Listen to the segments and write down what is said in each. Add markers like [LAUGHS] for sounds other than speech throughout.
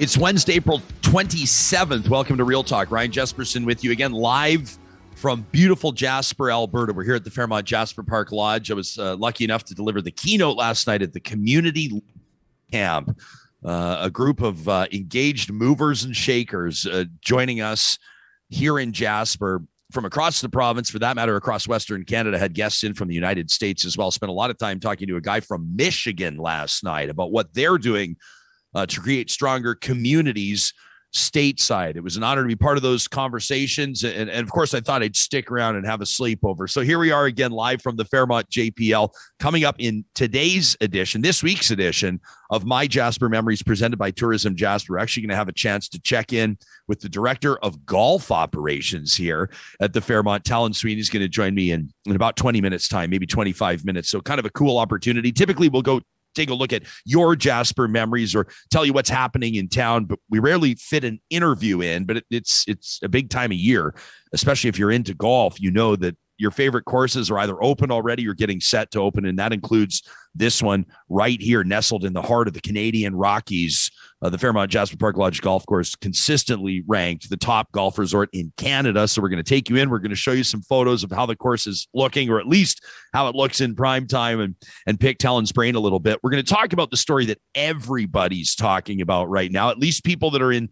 It's Wednesday, April 27th. Welcome to Real Talk. Ryan Jespersen with you again, live from beautiful Jasper, Alberta. We're here at the Fairmont Jasper Park Lodge. I was uh, lucky enough to deliver the keynote last night at the community camp. Uh, a group of uh, engaged movers and shakers uh, joining us here in Jasper from across the province, for that matter, across Western Canada, had guests in from the United States as well. Spent a lot of time talking to a guy from Michigan last night about what they're doing uh, to create stronger communities stateside. It was an honor to be part of those conversations. And, and, of course, I thought I'd stick around and have a sleepover. So here we are again, live from the Fairmont JPL, coming up in today's edition, this week's edition of My Jasper Memories, presented by Tourism Jasper. We're actually going to have a chance to check in with the director of golf operations here at the Fairmont. Tahlon Sweenie is going to join me in, in about 20 minutes' time, maybe 25 minutes. So kind of a cool opportunity. Typically, we'll go take a look at your Jasper memories or tell you what's happening in town. But we rarely fit an interview in, but it, it's it's a big time of year, especially if you're into golf. You know that your favorite courses are either open already or getting set to open, and that includes this one right here, nestled in the heart of the Canadian Rockies. Uh, the Fairmont Jasper Park Lodge Golf Course consistently ranked the top golf resort in Canada. So we're going to take you in. We're going to show you some photos of how the course is looking, or at least how it looks in prime time, and and pick Tahlon's brain a little bit. We're going to talk about the story that everybody's talking about right now. At least people that are in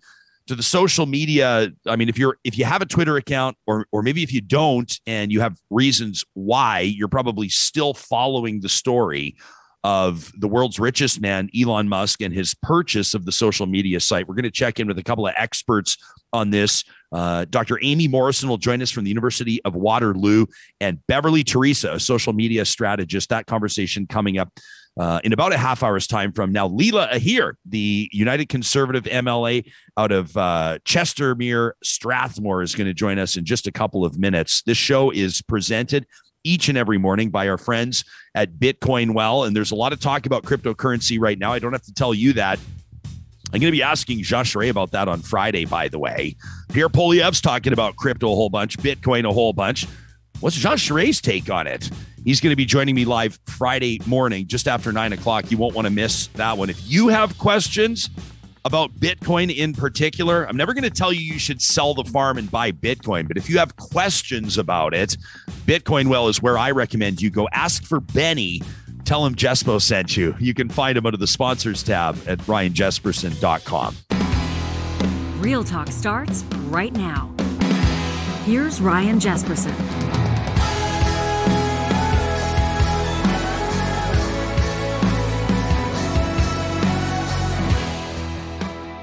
to the social media i mean if you're if you have a twitter account or or maybe if you don't and you have reasons why you're probably still following the story of the world's richest man elon musk and his purchase of the social media site we're going to check in with a couple of experts on this uh, dr Aimée Morrison will join us from the university of waterloo and Beverley Theresa a social media strategist that conversation coming up uh, in about a half hour's time from now. Leela Aheer, the United Conservative MLA out of uh, Chestermere, Strathmore, is going to join us in just a couple of minutes. This show is presented each and every morning by our friends at Bitcoin Well. And there's a lot of talk about cryptocurrency right now. I don't have to tell you that. I'm going to be asking Jean Charest about that on Friday, by the way. Pierre Poilievre's talking about crypto a whole bunch, Bitcoin a whole bunch. What's Jean Charest's take on it? He's going to be joining me live Friday morning, just after nine o'clock. You won't want to miss that one. If you have questions about Bitcoin in particular, I'm never going to tell you you should sell the farm and buy Bitcoin. But if you have questions about it, Bitcoin Well is where I recommend you go. Ask for Benny. Tell him Jespo sent you. You can find him under the sponsors tab at ryanjespersen.com. Real Talk starts right now. Here's Ryan Jespersen.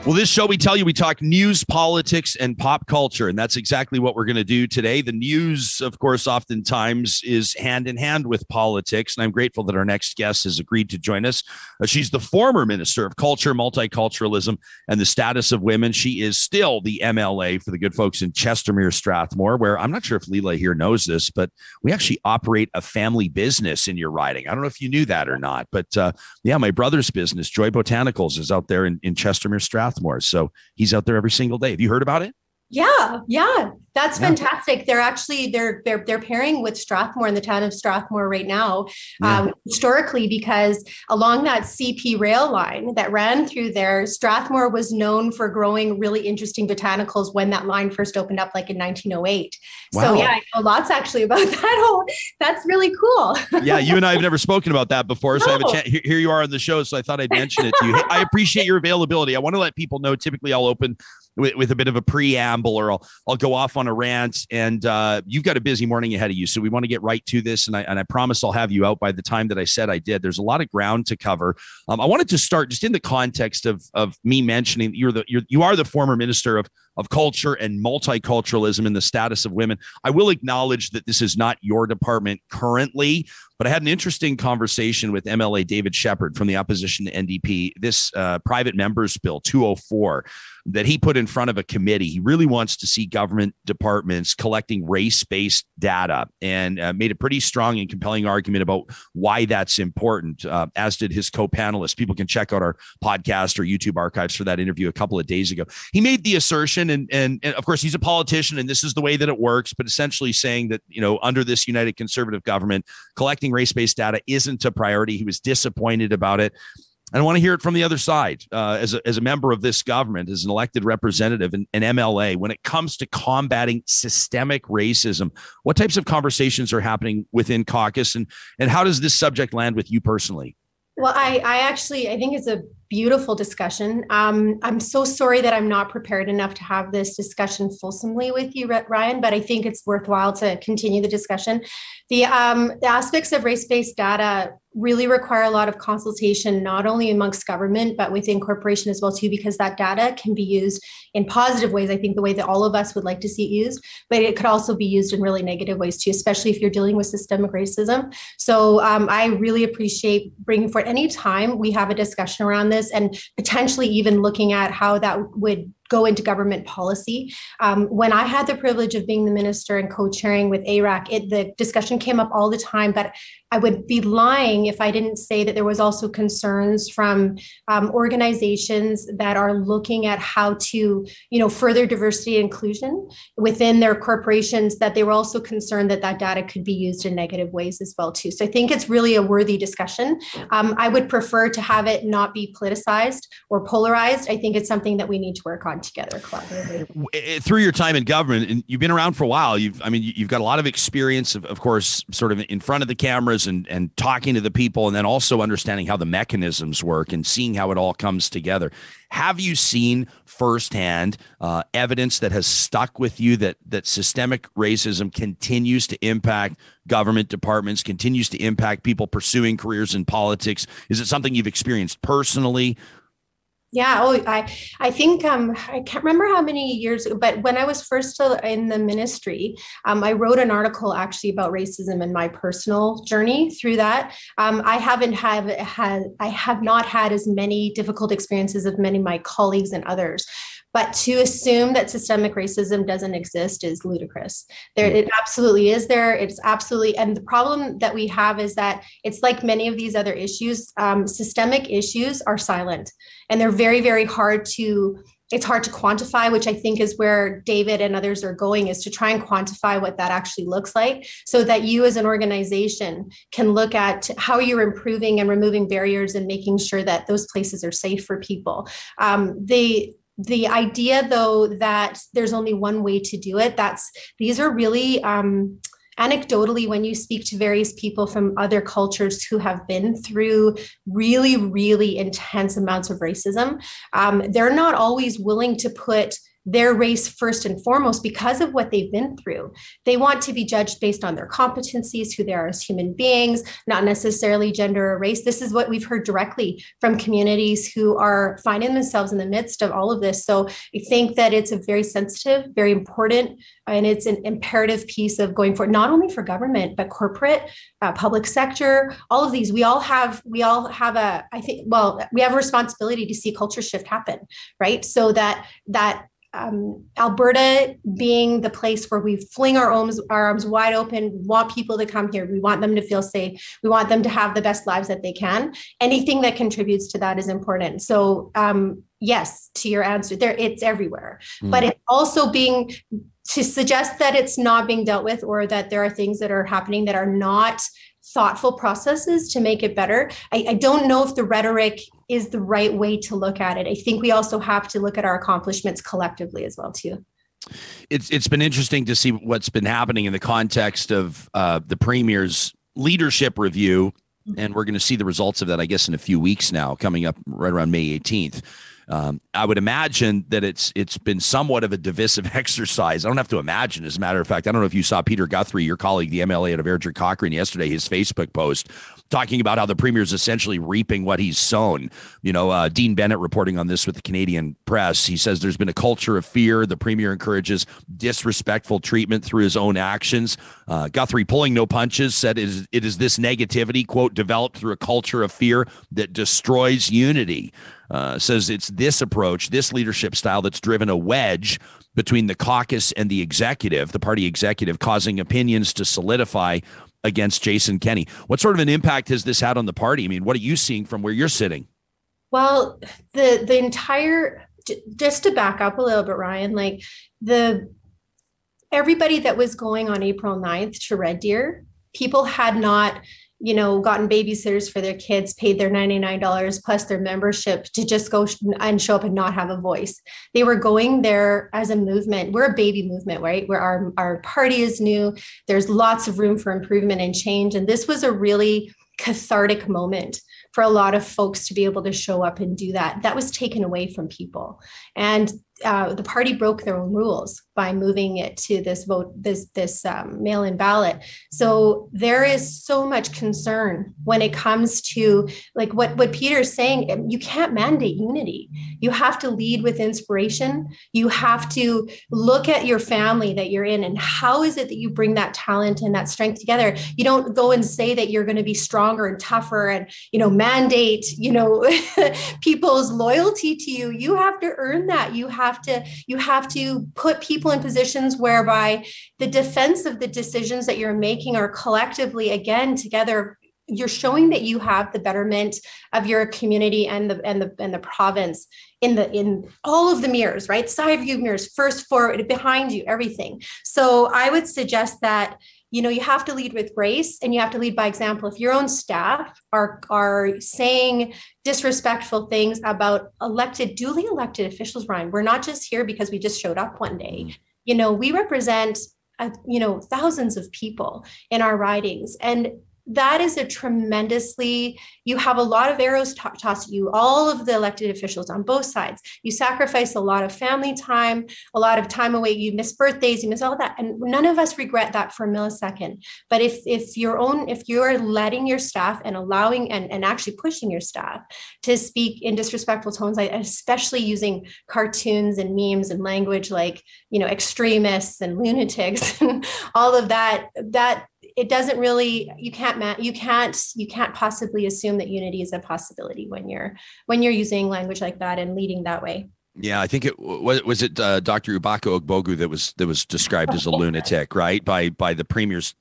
Well, this show, we tell you, we talk news, politics, and pop culture. And that's exactly what we're going to do today. The news, of course, oftentimes is hand in hand with politics. And I'm grateful that our next guest has agreed to join us. Uh, she's the former Minister of Culture, Multiculturalism, and the Status of Women. She is still the MLA for the good folks in Chestermere, Strathmore, where I'm not sure if Leela here knows this, but we actually operate a family business in your riding. I don't know if you knew that or not, but uh, yeah, my brother's business, Joy Botanicals, is out there in, in Chestermere, Strathmore. Strathmore. So he's out there every single day. Have you heard about it? Yeah, yeah, that's yeah. fantastic. They're actually they're they're they're pairing with Strathmore in the town of Strathmore right now, yeah. um, historically because along that CP rail line that ran through there, Strathmore was known for growing really interesting botanicals when that line first opened up, like in 1908. Wow. So yeah, I know lots actually about [LAUGHS] that whole. That's really cool. yeah, you and I have never spoken about that before, so no. I have a chance. Here, you are on the show, so I thought I'd mention it to you. Hey, I appreciate your availability. I want to let people know. Typically, I'll open with, with a bit of a preamble or I'll, I'll go off on a rant and uh, you've got a busy morning ahead of you. So we want to get right to this. And I, and I promise I'll have you out by the time that I said I did. There's a lot of ground to cover. Um, I wanted to start just in the context of, of me mentioning you're the, you're, you are the former minister of, of culture and multiculturalism and the status of women. I will acknowledge that this is not your department currently, but I had an interesting conversation with MLA David Shepherd from the opposition to NDP. This uh, private members bill 204 that he put in front of a committee. He really wants to see government departments collecting race based data and uh, made a pretty strong and compelling argument about why that's important, uh, as did his co panelists. People can check out our podcast or YouTube archives for that interview a couple of days ago. He made the assertion, and, and, and of course, he's a politician and this is the way that it works, but essentially saying that, you know, under this United Conservative government, collecting race based data isn't a priority. He was disappointed about it. And I want to hear it from the other side uh, as, a, as a member of this government, as an elected representative and an MLA. When it comes to combating systemic racism, what types of conversations are happening within caucus, and and how does this subject land with you personally? Well, I, I actually I think it's a beautiful discussion. Um, I'm so sorry that I'm not prepared enough to have this discussion fulsomely with you, Ryan, but I think it's worthwhile to continue the discussion. The, um, the aspects of race-based data really require a lot of consultation, not only amongst government, but within corporation as well, too, because that data can be used in positive ways. I think the way that all of us would like to see it used, but it could also be used in really negative ways too, especially if you're dealing with systemic racism. So um, I really appreciate bringing forward any time we have a discussion around this and potentially even looking at how that would go into government policy. Um, when I had the privilege of being the minister and co-chairing with ARAC, it, the discussion came up all the time, but I would be lying if I didn't say that there was also concerns from um, organizations that are looking at how to, you know, further diversity and inclusion within their corporations. That they were also concerned that that data could be used in negative ways as well too. So I think it's really a worthy discussion. Um, I would prefer to have it not be politicized or polarized. I think it's something that we need to work on together collaboratively. Through your time in government, and you've been around for a while, you've I mean you've got a lot of experience, of, of course, sort of in front of the cameras and and talking to the people, and then also understanding how the mechanisms work and seeing how it all comes together. Have you seen firsthand uh, evidence that has stuck with you that that systemic racism continues to impact government departments, continues to impact people pursuing careers in politics? Is it something you've experienced personally? Yeah. Oh, I I think um I can't remember how many years, but when I was first in the ministry, um, I wrote an article actually about racism and my personal journey through that. Um, I haven't have had I have not had as many difficult experiences as many of my colleagues and others. But to assume that systemic racism doesn't exist is ludicrous. There, it absolutely is there. It's absolutely, and the problem that we have is that it's like many of these other issues. Um, systemic issues are silent, and they're very, very hard to it's hard to quantify, which I think is where David and others are going, is to try and quantify what that actually looks like so that you as an organization can look at how you're improving and removing barriers and making sure that those places are safe for people. Um, they the idea though that there's only one way to do it that's these are really um, anecdotally when you speak to various people from other cultures who have been through really really intense amounts of racism um, they're not always willing to put their race first and foremost because of what they've been through. They want to be judged based on their competencies, who they are as human beings, not necessarily gender or race. This is what we've heard directly from communities who are finding themselves in the midst of all of this. So I think that it's a very sensitive, very important, and it's an imperative piece of going forward, not only for government, but corporate, uh, public sector, all of these. We all have, we all have a, I think, well, we have a responsibility to see culture shift happen, right? So that that um, Alberta being the place where we fling our arms, our arms wide open, we want people to come here. We want them to feel safe. We want them to have the best lives that they can. Anything that contributes to that is important. So, um, yes, to your answer, there it's everywhere, mm. but it's also being to suggest that it's not being dealt with or that there are things that are happening that are not thoughtful processes to make it better. I, I, don't know if the rhetoric is the right way to look at it. I think we also have to look at our accomplishments collectively as well too. It's it's been interesting to see what's been happening in the context of uh, the premier's leadership review, mm-hmm. and we're going to see the results of that, I guess, in a few weeks now, coming up right around May 18th. Um, I would imagine that it's it's been somewhat of a divisive [LAUGHS] exercise. I don't have to imagine. As a matter of fact, I don't know if you saw Peter Guthrie, your colleague, the MLA out of Airdrie Cochrane, yesterday, his Facebook post talking about how the premier is essentially reaping what he's sown. You know, uh, Dean Bennett reporting on this with the Canadian press. He says there's been a culture of fear. The premier encourages disrespectful treatment through his own actions. Uh, Guthrie, pulling no punches, said it is, it is this negativity, quote, developed through a culture of fear that destroys unity. Uh, says it's this approach, this leadership style that's driven a wedge between the caucus and the executive, the party executive, causing opinions to solidify against Jason Kenney. What sort of an impact has this had on the party? I mean, what are you seeing from where you're sitting? Well, the the entire just to back up a little bit, Ryan, like the everybody that was going on April 9th to Red Deer, people had not you know, gotten babysitters for their kids, paid their $99 plus their membership to just go and show up and not have a voice. They were going there as a movement. We're a baby movement, right? Where our, our party is new. There's lots of room for improvement and change. And this was a really cathartic moment for a lot of folks to be able to show up and do that. That was taken away from people. And uh, the party broke their own rules by moving it to this vote this this um, mail-in ballot. So there is so much concern when it comes to like what what peter is saying um, you can't mandate unity. You have to lead with inspiration. You have to look at your family that you're in and how is it that you bring that talent and that strength together? You don't go and say that you're going to be stronger and tougher and you know mandate you know [LAUGHS] people's loyalty to you. You have to earn that. You have to you have to put people in positions whereby the defense of the decisions that you're making are collectively again together you're showing that you have the betterment of your community and the and the and the province in the in all of the mirrors right? Side view mirrors first forward behind you everything. So i would suggest that you know you have to lead with grace and you have to lead by example. If your own staff are are saying disrespectful things about elected duly elected officials ryan we're not just here because we just showed up one day. Mm. you know we represent uh, you know thousands of people in our ridings. And that is a tremendously you have a lot of arrows t- tossed at you all of the elected officials on both sides. You sacrifice a lot of family time a lot of time away. You miss birthdays you miss all that and none of us regret that for a millisecond. But if if your own if you're letting your staff and allowing and, and actually pushing your staff to speak in disrespectful tones like especially using cartoons and memes and language like you know extremists and lunatics [LAUGHS] and all of that that it doesn't really you can't you can't you can't possibly assume that unity is a possibility when you're when you're using language like that and leading that way yeah, I think it was was it uh, Dr. Ubaka Ogbogu that was that was described as a [LAUGHS] lunatic, right? By by the premier's.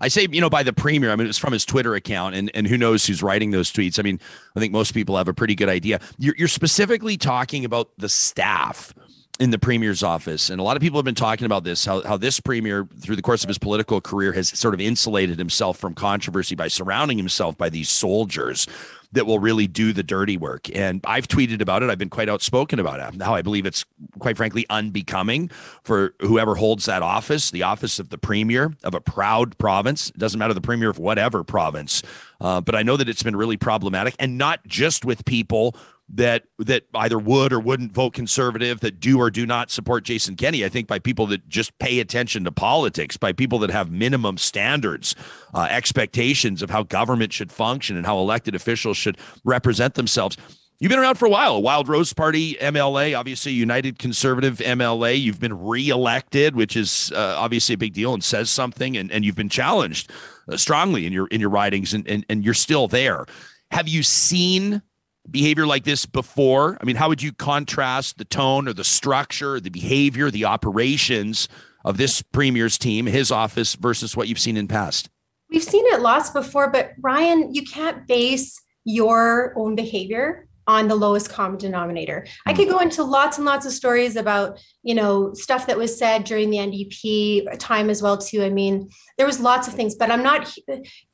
I say you know by the premier. I mean it was from his Twitter account, and and who knows who's writing those tweets. I mean I think most people have a pretty good idea. You're, you're specifically talking about the staff in the premier's office. And a lot of people have been talking about this how, how this premier, through the course of his political career, has sort of insulated himself from controversy by surrounding himself by these soldiers that will really do the dirty work. And I've tweeted about it. I've been quite outspoken about it. How I believe it's quite frankly unbecoming for whoever holds that office, the office of the premier of a proud province. It doesn't matter the premier of whatever province. Uh, but I know that it's been really problematic and not just with people that that either would or wouldn't vote conservative that do or do not support Jason Kenney. I think by people that just pay attention to politics, by people that have minimum standards, uh, expectations of how government should function and how elected officials should represent themselves. You've been around for a while. Wild Rose Party MLA, obviously United Conservative MLA. You've been reelected, which is uh, obviously a big deal and says something. And, and you've been challenged uh, strongly in your in your writings, and, and and you're still there. Have you seen behavior like this before? I mean, how would you contrast the tone or the structure, the behavior, the operations of this premier's team, his office, versus what you've seen in past? We've seen it lots before, but Ryan, you can't base your own behavior on the lowest common denominator. I could go into lots and lots of stories about, you know, stuff that was said during the NDP time as well too. I mean, there was lots of things, but I'm not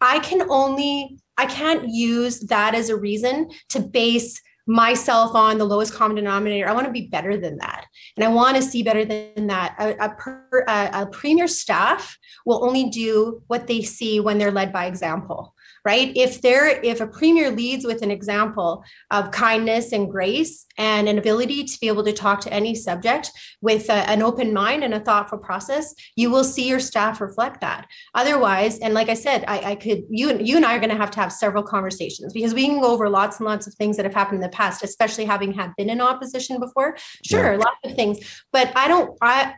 I can only I can't use that as a reason to base myself on the lowest common denominator. I want to be better than that. And I want to see better than that. A, a, per, a, a premier staff will only do what they see when they're led by example right? If there if a premier leads with an example of kindness and grace and an ability to be able to talk to any subject with a, an open mind and a thoughtful process you will see your staff reflect that. Otherwise and like i said i, I could you and you and i are going to have to have several conversations because we can go over lots and lots of things that have happened in the past especially having had been in opposition before. Sure yeah. lots of things but i don't i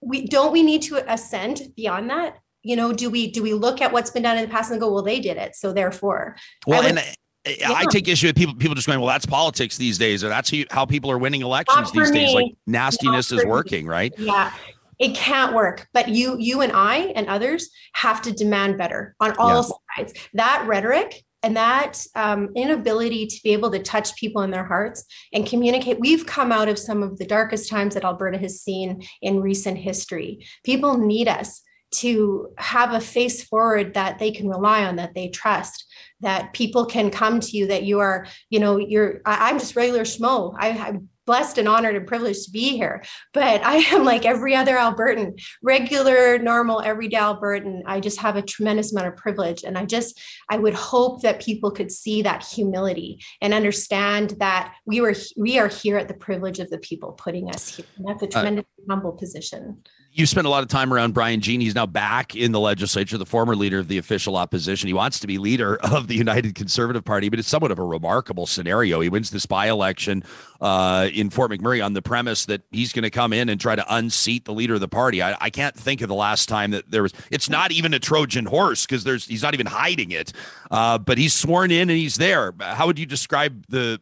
we don't we need to ascend beyond that you know do we do we look at what's been done in the past and go well they did it so therefore well would, and yeah. I take issue with people people just going, well, that's politics these days, or that's how people are winning elections these me. days. Like nastiness is working, me. right? Yeah. It can't work, but you, you and I and others have to demand better on all yeah. sides. That rhetoric and that um, inability to be able to touch people in their hearts and communicate we've come out of some of the darkest times that alberta has seen in recent history people need us to have a face forward that they can rely on, that they trust that people can come to you that you are you know you're I, am just regular schmo. I, i'm blessed and honored and privileged to be here. But i am like every other albertan regular normal everyday albertan. I just have a tremendous amount of privilege. And i just i would hope that people could see that humility and understand that we were we are here at the privilege of the people putting us here. And that's a uh, tremendous uh, humble position you spent a lot of time around Brian Jean. He's now back in the legislature, the former leader of the official opposition. He wants to be leader [LAUGHS] of the United Conservative Party, but it's somewhat of a remarkable scenario. He wins this by election uh, in Fort McMurray on the premise that he's going to come in and try to unseat the leader of the party. I, I can't think of the last time that there was. It's not even a Trojan horse because there's he's not even hiding it. Uh, but he's sworn in and he's there. How would you describe the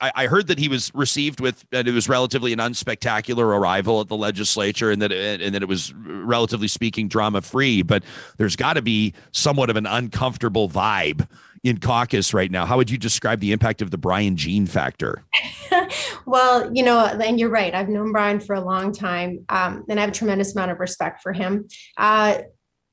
I, I heard that he was received with and it was relatively an unspectacular arrival at the legislature and that and that it was relatively speaking drama free but there's got to be somewhat of an uncomfortable vibe in caucus right now. How would you describe the impact of the brian jean factor? [LAUGHS] Well you know and you're right i've known brian for a long time um, and i have a tremendous amount of respect for him. Uh,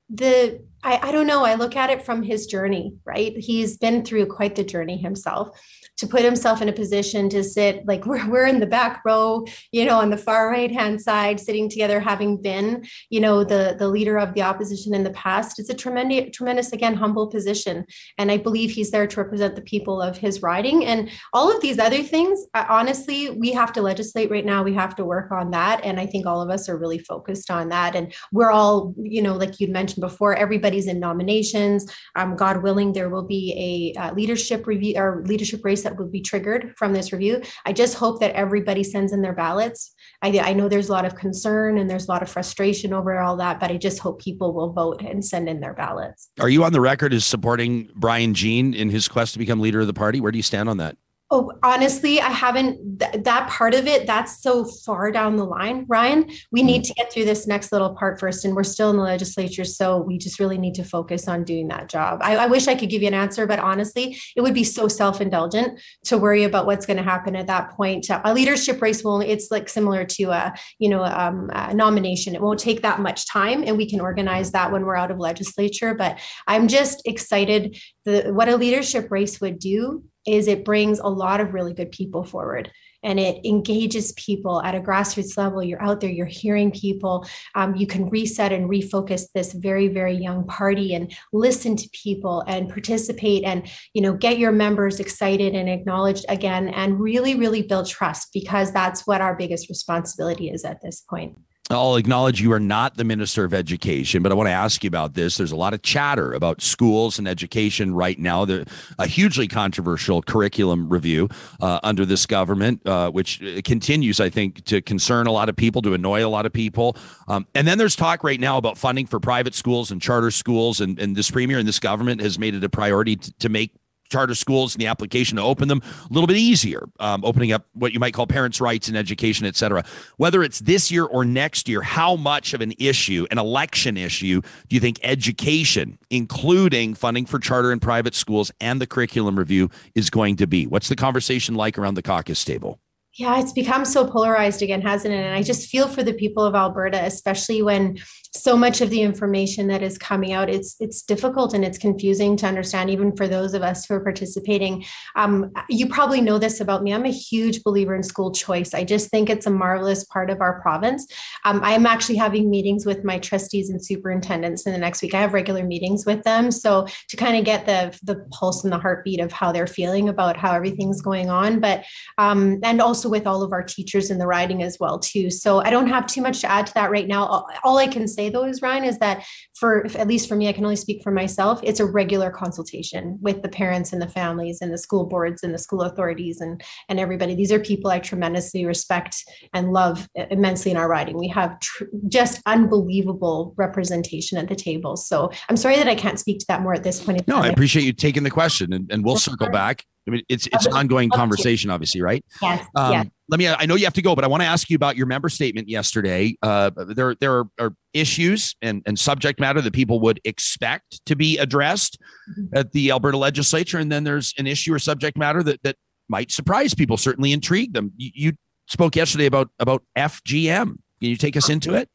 the I, I don't know i look at it from his journey right? He's been through quite the journey himself to put himself in a position to sit like [LAUGHS] we're, we're in the back row you know on the far right hand side sitting together having been you know the the leader of the opposition in the past. It's a tremendous tremendous again humble position. And i believe he's there to represent the people of his riding. And all of these other things honestly we have to legislate right now. We have to work on that. And i think all of us are really focused on that. And we're all you know like you'd mentioned before everybody's in nominations. Um, god willing there will be a uh, leadership review or leadership race that will be triggered from this review. I just hope that everybody sends in their ballots. I, I know there's a lot of concern and there's a lot of frustration over all that, but I just hope people will vote and send in their ballots. Are you on the record as supporting Brian Jean in his quest to become leader of the party? Where do you stand on that? Oh, honestly, I haven't th- that part of it. That's so far down the line, Ryan. We need mm-hmm. to get through this next little part first, and we're still in the legislature, so we just really need to focus on doing that job. I, I wish I could give you an answer, but honestly, it would be so self-indulgent to worry about what's going to happen at that point. A leadership race will it's like similar to a you know um, a nomination. It won't take that much time, and we can organize that when we're out of legislature. But I'm just excited. The what a leadership race would do is it brings a lot of really good people forward. And it engages people at a grassroots level. You're out there you're hearing people. Um, you can reset and refocus this very very young party and listen to people and participate and you know get your members excited and acknowledged again and really really build trust because that's what our biggest responsibility is at this point I'll acknowledge you are not the Minister of Education, but I want to ask you about this. There's a lot of chatter about schools and education right now. There's a hugely controversial curriculum review uh, under this government, uh, which continues, I think, to concern a lot of people, to annoy a lot of people. Um, and then there's talk right now about funding for private schools and charter schools. And, and this premier and this government has made it a priority to, to make charter schools and the application to open them a little bit easier, um, opening up what you might call parents' rights in education, et cetera. Whether it's this year or next year, how much of an issue, an election issue, do you think education, including funding for charter and private schools and the curriculum review, is going to be? What's the conversation like around the caucus table? Yeah, it's become so polarized again, hasn't it? And I just feel for the people of Alberta, especially when so much of the information that is coming out it's it's difficult and it's confusing to understand even for those of us who are participating. Um, you probably know this about me. I'm a huge believer in school choice. I just think it's a marvelous part of our province. Um, i'm actually having meetings with my trustees and superintendents in the next week. I have regular meetings with them. So to kind of get the the pulse and the heartbeat of how they're feeling about how everything's going on but um, and also with all of our teachers in the riding as well too. So i don't have too much to add to that right now. All, all i can say say is Ryan is that for at least for me, I can only speak for myself. It's a regular consultation with the parents and the families and the school boards and the school authorities and and everybody. These are people I tremendously respect and love immensely in our riding. We have tr- just unbelievable representation at the table. So I'm sorry that I can't speak to that more at this point. no, I appreciate you taking the question, and, and we'll circle back. I mean, it's it's an ongoing conversation, obviously, right? Yes. Um, yes let me i know you have to go but i want to ask you about your member statement yesterday uh, there there are, are, issues and, and subject matter that people would expect to be addressed mm-hmm. at the alberta legislature. And then there's an issue or subject matter that that might surprise people certainly intrigue them. You, you spoke yesterday about about fgm can you take us into it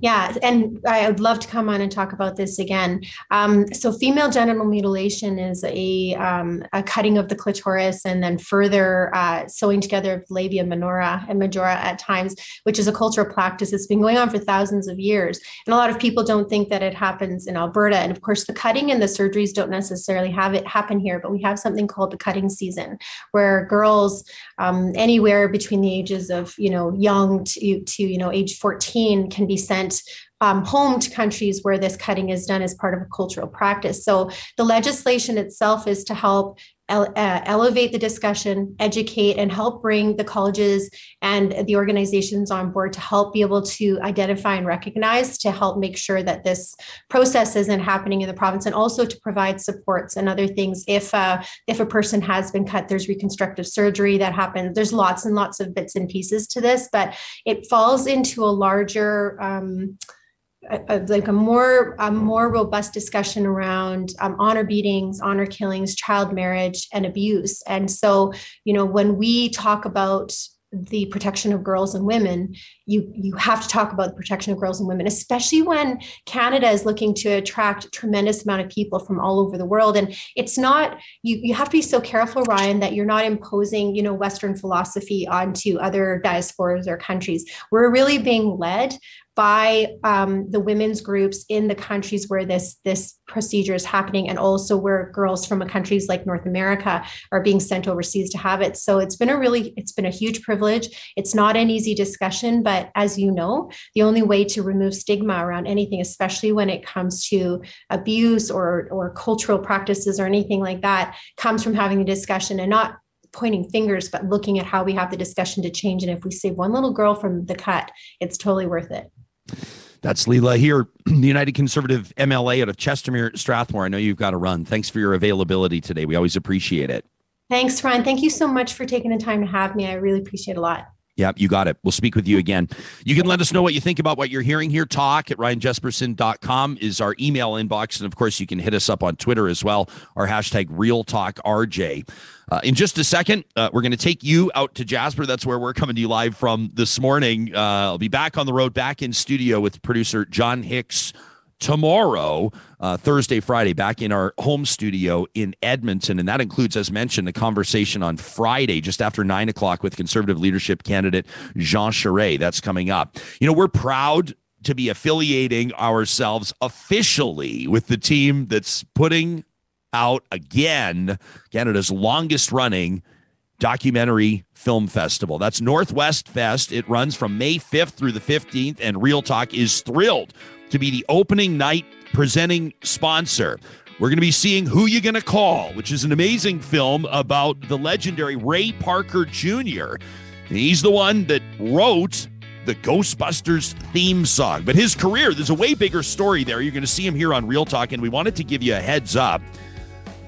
Yeah, and I would love to come on and talk about this again. Um, so, female genital mutilation is a, um, a cutting of the clitoris and then further uh, sewing together of labia minora and majora at times, which is a cultural practice that's been going on for thousands of years. And a lot of people don't think that it happens in Alberta. And of course, the cutting and the surgeries don't necessarily have it happen here, but we have something called the cutting season, where girls um, anywhere between the ages of you know young to to you know age 14 can be sent um, home to countries where this cutting is done as part of a cultural practice. So the legislation itself is to help ele- uh, elevate the discussion, educate, and help bring the colleges and the organizations on board to help be able to identify and recognize to help make sure that this process isn't happening in the province, and also to provide supports and other things. If uh, if a person has been cut, there's reconstructive surgery that happens. There's lots and lots of bits and pieces to this, but it falls into a larger. Um, a, like a more a more robust discussion around um, honor beatings, honor killings, child marriage, and abuse. And so, you know, when we talk about the protection of girls and women you you have to talk about the protection of girls and women especially when canada is looking to attract a tremendous amount of people from all over the world and it's not you you have to be so careful ryan that you're not imposing you know western philosophy onto other diasporas or countries we're really being led by um, the women's groups in the countries where this this procedure is happening and also where girls from countries like north america are being sent overseas to have it so it's been a really it's been a huge privilege it's not an easy discussion but as you know the only way to remove stigma around anything especially when it comes to abuse or or cultural practices or anything like that comes from having a discussion and not pointing fingers, but looking at how we have the discussion to change. And if we save one little girl from the cut, it's totally worth it. That's Leela Aheer, [CLEARS THROAT] the United Conservative MLA out of Chestermere, Strathmore. I know you've got to run. Thanks for your availability today. We always appreciate it. Thanks, Ryan. Thank you so much for taking the time to have me. I really appreciate it a lot. Yeah, you got it. We'll speak with you again. You can let us know what you think about what you're hearing here. Talk at ryanjespersen.com is our email inbox. And of course, you can hit us up on Twitter as well, our hashtag Real Talk RJ. Uh, in just a second, uh, we're going to take you out to Jasper. That's where we're coming to you live from this morning. Uh, I'll be back on the road, back in studio with producer John Hicks tomorrow, uh, Thursday, Friday, back in our home studio in Edmonton. And that includes, as mentioned, a conversation on Friday, just after nine o'clock, with conservative leadership candidate Jean Charest. That's coming up. You know, we're proud to be affiliating ourselves officially with the team that's putting out again Canada's longest running documentary film festival. That's Northwest Fest. It runs from May 5th through the 15th, and Real Talk is thrilled to be the opening night presenting sponsor. We're going to be seeing Who You Gonna Call, which is an amazing film about the legendary Ray Parker Jr. He's the one that wrote the Ghostbusters theme song. But his career, there's a way bigger story there. You're going to see him here on Real Talk, and we wanted to give you a heads up.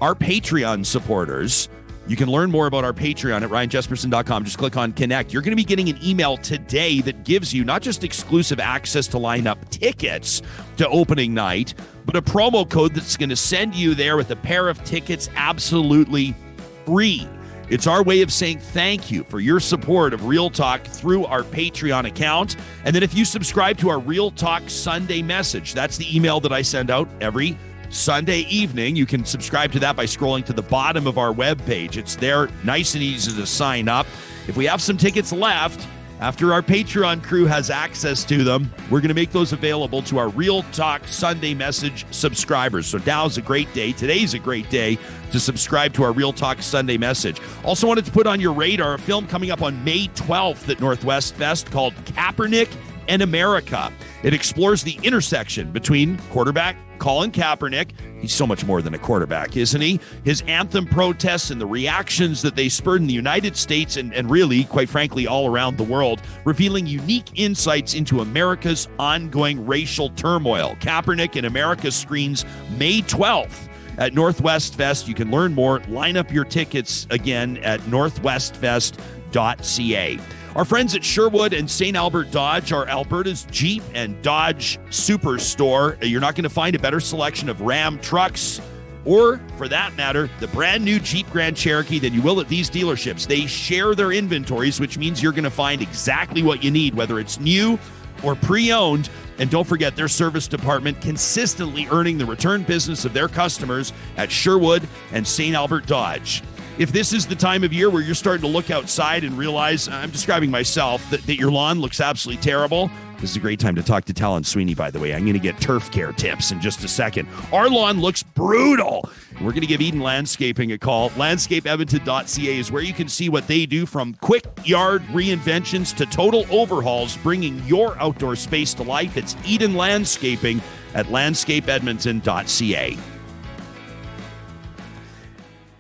Our Patreon supporters you can learn more about our Patreon at ryanjespersen.com. Just click on connect. You're going to be getting an email today that gives you not just exclusive access to line up tickets to opening night, but a promo code that's going to send you there with a pair of tickets absolutely free. It's our way of saying thank you for your support of Real Talk through our Patreon account. And then if you subscribe to our Real Talk Sunday message, that's the email that I send out every Sunday evening. You can subscribe to that by scrolling to the bottom of our webpage. It's there, nice and easy to sign up. If we have some tickets left, after our Patreon crew has access to them, we're going to make those available to our Real Talk Sunday message subscribers. So now's a great day. Today's a great day to subscribe to our Real Talk Sunday message. Also, wanted to put on your radar a film coming up on May 12th at Northwest Fest called Kaepernick and America. It explores the intersection between quarterback Colin Kaepernick. He's so much more than a quarterback, isn't he? His anthem protests and the reactions that they spurred in the United States and, and really, quite frankly, all around the world, revealing unique insights into America's ongoing racial turmoil. Kaepernick in America screens May 12th at Northwest Fest. You can learn more. Line up your tickets again at northwestfest.ca. Our friends at Sherwood and St. Albert Dodge are Alberta's Jeep and Dodge superstore. You're not going to find a better selection of Ram trucks or, for that matter, the brand new Jeep Grand Cherokee than you will at these dealerships. They share their inventories, which means you're going to find exactly what you need, whether it's new, or pre owned. And don't forget their service department consistently earning the return business of their customers at Sherwood and St. Albert Dodge. If this is the time of year where you're starting to look outside and realize, I'm describing myself, that, that your lawn looks absolutely terrible, this is a great time to talk to Tahlon Sweenie, by the way. I'm going to get turf care tips in just a second. Our lawn looks brutal. We're going to give Eden Landscaping a call. Landscapeedmonton.ca is where you can see what they do from quick yard reinventions to total overhauls, bringing your outdoor space to life. It's Eden Landscaping at landscapeedmonton.ca.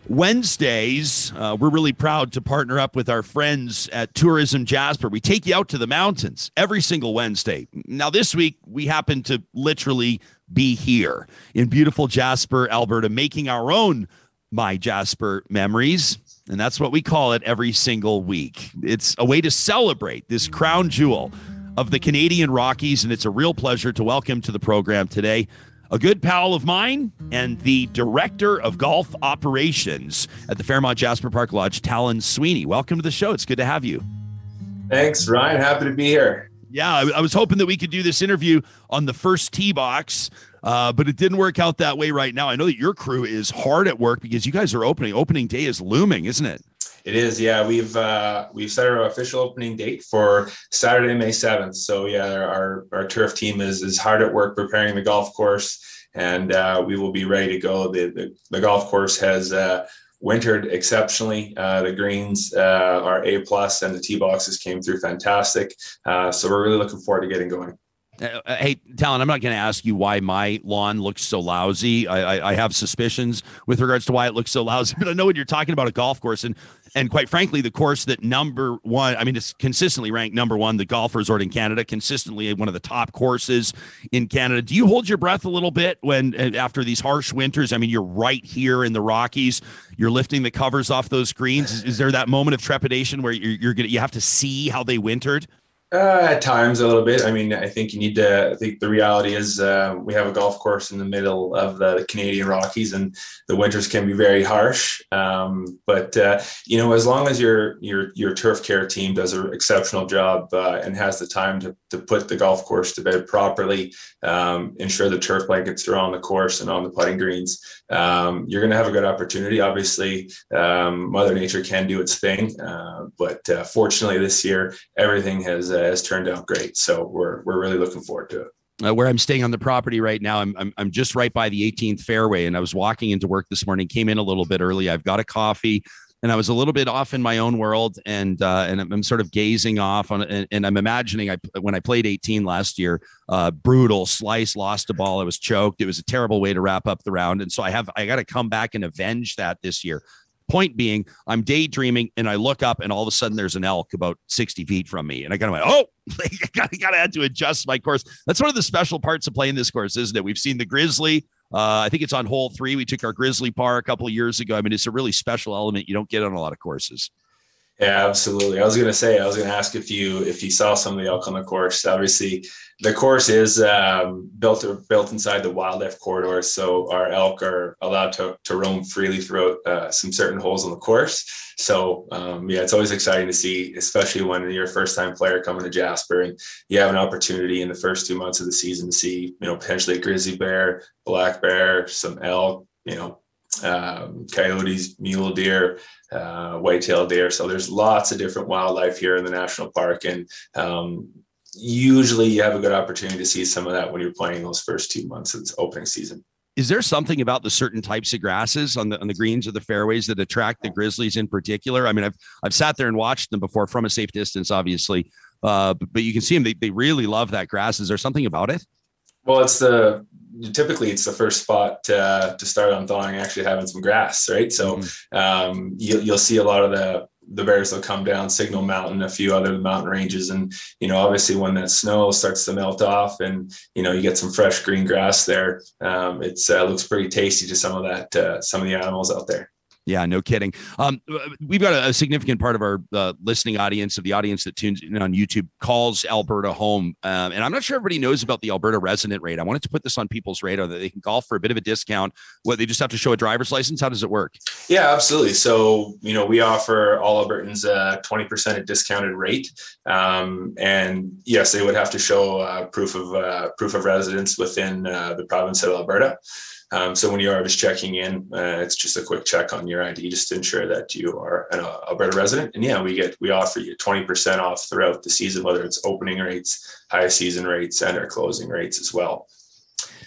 Wednesdays, uh, we're really proud to partner up with our friends at Tourism Jasper. We take you out to the mountains every single Wednesday. Now, this week, we happen to literally be here in beautiful Jasper, Alberta, making our own My Jasper memories. And that's what we call it every single week. It's a way to celebrate this crown jewel of the Canadian Rockies. And it's a real pleasure to welcome to the program today a good pal of mine and the director of golf operations at the Fairmont Jasper Park Lodge, Tahlon Sweenie. Welcome to the show. It's good to have you. Thanks, Ryan. Happy to be here. Yeah, I, I was hoping that we could do this interview on the first tee box, uh, but it didn't work out that way right now. I know that your crew is hard at work because you guys are opening. Opening day is looming, isn't it? It is, yeah. We've uh, we've set our official opening date for Saturday, May seventh. So yeah, our our turf team is is hard at work preparing the golf course, and uh, we will be ready to go. The the, the golf course has uh, wintered exceptionally. Uh, the greens uh, are a plus, and the tee boxes came through fantastic. Uh, so we're really looking forward to getting going. Uh, uh, hey, Tahlon, I'm not going to ask you why my lawn looks so lousy. I, I, I, have suspicions with regards to why it looks so lousy, [LAUGHS] but I know when you're talking about a golf course, and and quite frankly, the course that number one, I mean, it's consistently ranked number one, the golf resort in Canada, consistently one of the top courses in Canada. Do you hold your breath a little bit when uh, after these harsh winters? I mean, you're right here in the Rockies. You're lifting the covers off those greens. Is, is there that moment of trepidation where you're, you're gonna you have to see how they wintered? Uh, at times, a little bit. I mean, I think you need to. I think the reality is uh, we have a golf course in the middle of the Canadian Rockies, and the winters can be very harsh. Um, but uh, you know, as long as your your your turf care team does an exceptional job uh, and has the time to to put the golf course to bed properly, um, ensure the turf blankets are on the course and on the putting greens, um, you're going to have a good opportunity. Obviously, um, Mother Nature can do its thing, uh, but uh, fortunately, this year everything has has turned out great. So we're we're really looking forward to it. Uh, where I'm staying on the property right now, I'm, I'm I'm just right by the 18th fairway, and I was walking into work this morning. Came in a little bit early. I've got a coffee, and I was a little bit off in my own world, and uh, and I'm, sort of gazing off on, and, and, I'm imagining I when I played 18 last year, uh, brutal slice, lost a ball, I was choked. It was a terrible way to wrap up the round, and so I have I got to come back and avenge that this year. Point being, I'm daydreaming and I look up and all of a sudden there's an elk about 60 feet from me. And I kind of went, oh, [LAUGHS] I got, I got to have to adjust my course. That's one of the special parts of playing this course, isn't it? We've seen the grizzly. Uh, I think it's on hole three. We took our grizzly par a couple of years ago. I mean, it's a really special element you don't get on a lot of courses. Yeah, absolutely. I was going to say, I was going to ask if you if you saw some of the elk on the course. Obviously, the course is um, built built inside the wildlife corridor, so our elk are allowed to, to roam freely throughout uh, some certain holes on the course. So um, yeah, it's always exciting to see, especially when you're a first time player coming to Jasper and you have an opportunity in the first two months of the season to see, you know, potentially a grizzly bear, black bear, some elk, you know, um, coyotes, mule deer, uh, white-tailed deer. So there's lots of different wildlife here in the national park, and um, usually you have a good opportunity to see some of that when you're playing those first two months of its opening season. Is there something about the certain types of grasses on the on the greens or the fairways that attract the Grizzlies in particular? I mean, I've I've sat there and watched them before from a safe distance, obviously, uh, but, but you can see them. They, they really love that grass. Is there something about it? Well, it's the typically it's the first spot to, to start on thawing actually having some grass right? So mm-hmm. um, you, you'll see a lot of the the bears will come down signal mountain a few other mountain ranges. And you know obviously when that snow starts to melt off and you know you get some fresh green grass there um, it's uh, looks pretty tasty to some of that uh, some of the animals out there Yeah, no kidding. Um, we've got a, a significant part of our uh, listening audience, of the audience that tunes in on YouTube, calls Alberta home. Um, and I'm not sure everybody knows about the Alberta resident rate. I wanted to put this on people's radar that they can golf for a bit of a discount. What they just have to show a driver's license. How does it work? Yeah, absolutely. So you know, we offer all Albertans a 20% a discounted rate, um, and yes, they would have to show uh, proof of uh, proof of residence within uh, the province of Alberta. Um, so when you are just checking in, uh, it's just a quick check on your ID just to ensure that you are an uh, Alberta resident. And yeah, we get we offer you 20% off throughout the season, whether it's opening rates, high season rates, and our closing rates as well.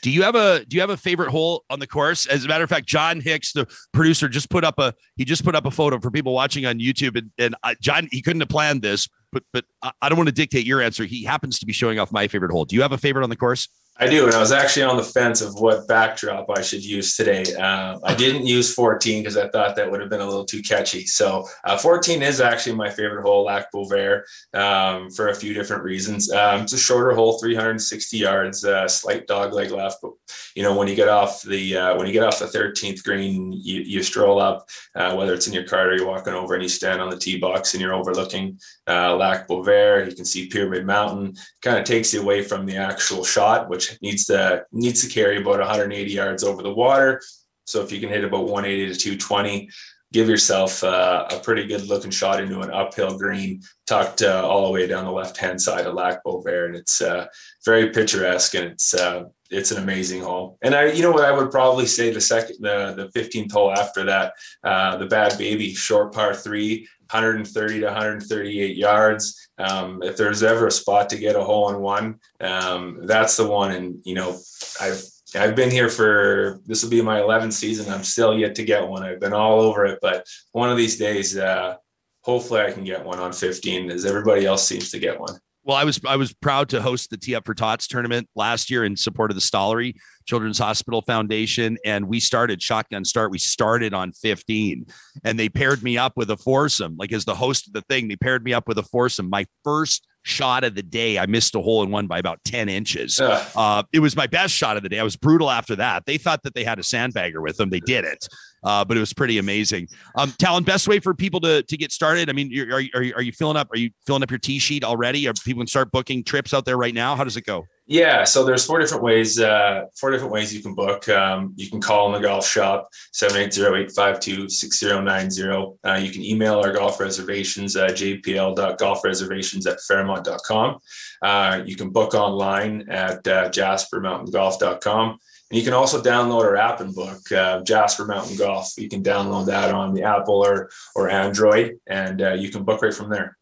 Do you have a do you have a favorite hole on the course? As a matter of fact, John Hicks, the producer, just put up a he just put up a photo for people watching on YouTube, and, and uh, John he couldn't have planned this, but but I don't want to dictate your answer. He happens to be showing off my favorite hole. Do you have a favorite on the course? I do, and I was actually on the fence of what backdrop I should use today. Uh, I didn't use 14 because I thought that would have been a little too catchy. So uh, 14 is actually my favorite hole, Lac Beauvert, um, for a few different reasons. Um, it's a shorter hole, 360 yards, uh, slight dog leg left. But you know, when you get off the uh, when you get off the 13th green, you, you stroll up, uh, whether it's in your cart or you're walking over, and you stand on the tee box and you're overlooking uh, Lac Beauvert. You can see Pyramid Mountain. Kind of takes you away from the actual shot, which needs to needs to carry about 180 yards over the water. So if you can hit about 180 to 220, give yourself uh, a pretty good looking shot into an uphill green, tucked uh, all the way down the left hand side of Lac Beauvert, and it's uh, very picturesque and it's uh, it's an amazing hole. And I, you know what, I would probably say the second the the 15th hole after that, uh, the Bad Baby short par three. 130 to 138 yards. Um, if there's ever a spot to get a hole in one, um, that's the one. And you know, I've I've been here for this will be my 11th season. I'm still yet to get one. I've been all over it, but one of these days, uh, hopefully, I can get one on 15, as everybody else seems to get one. Well, I was I was proud to host the Tee Up for Tots tournament last year in support of the Stollery Children's Hospital Foundation, and we started shotgun start. We started on 15, and they paired me up with a foursome. Like as the host of the thing, they paired me up with a foursome. My first shot of the day, I missed a hole in one by about 10 inches. Uh, it was my best shot of the day. I was brutal after that. They thought that they had a sandbagger with them. They didn't. Uh, but it was pretty amazing. Um, Tahlon, best way for people to to get started. I mean, are, are, are, you, are you filling up? Are you filling up your tee sheet already? Are people can start booking trips out there right now? How does it go? Yeah, so there's four different ways. Uh, four different ways you can book. Um, you can call in the golf shop 780-852-6090. Uh, you can email our golf reservations at jpl.golfreservations at fairmont.com. Uh, you can book online at uh, jaspermountaingolf.com. And you can also download our app and book uh, Jasper Mountain Golf. You can download that on the Apple or or Android, and uh, you can book right from there.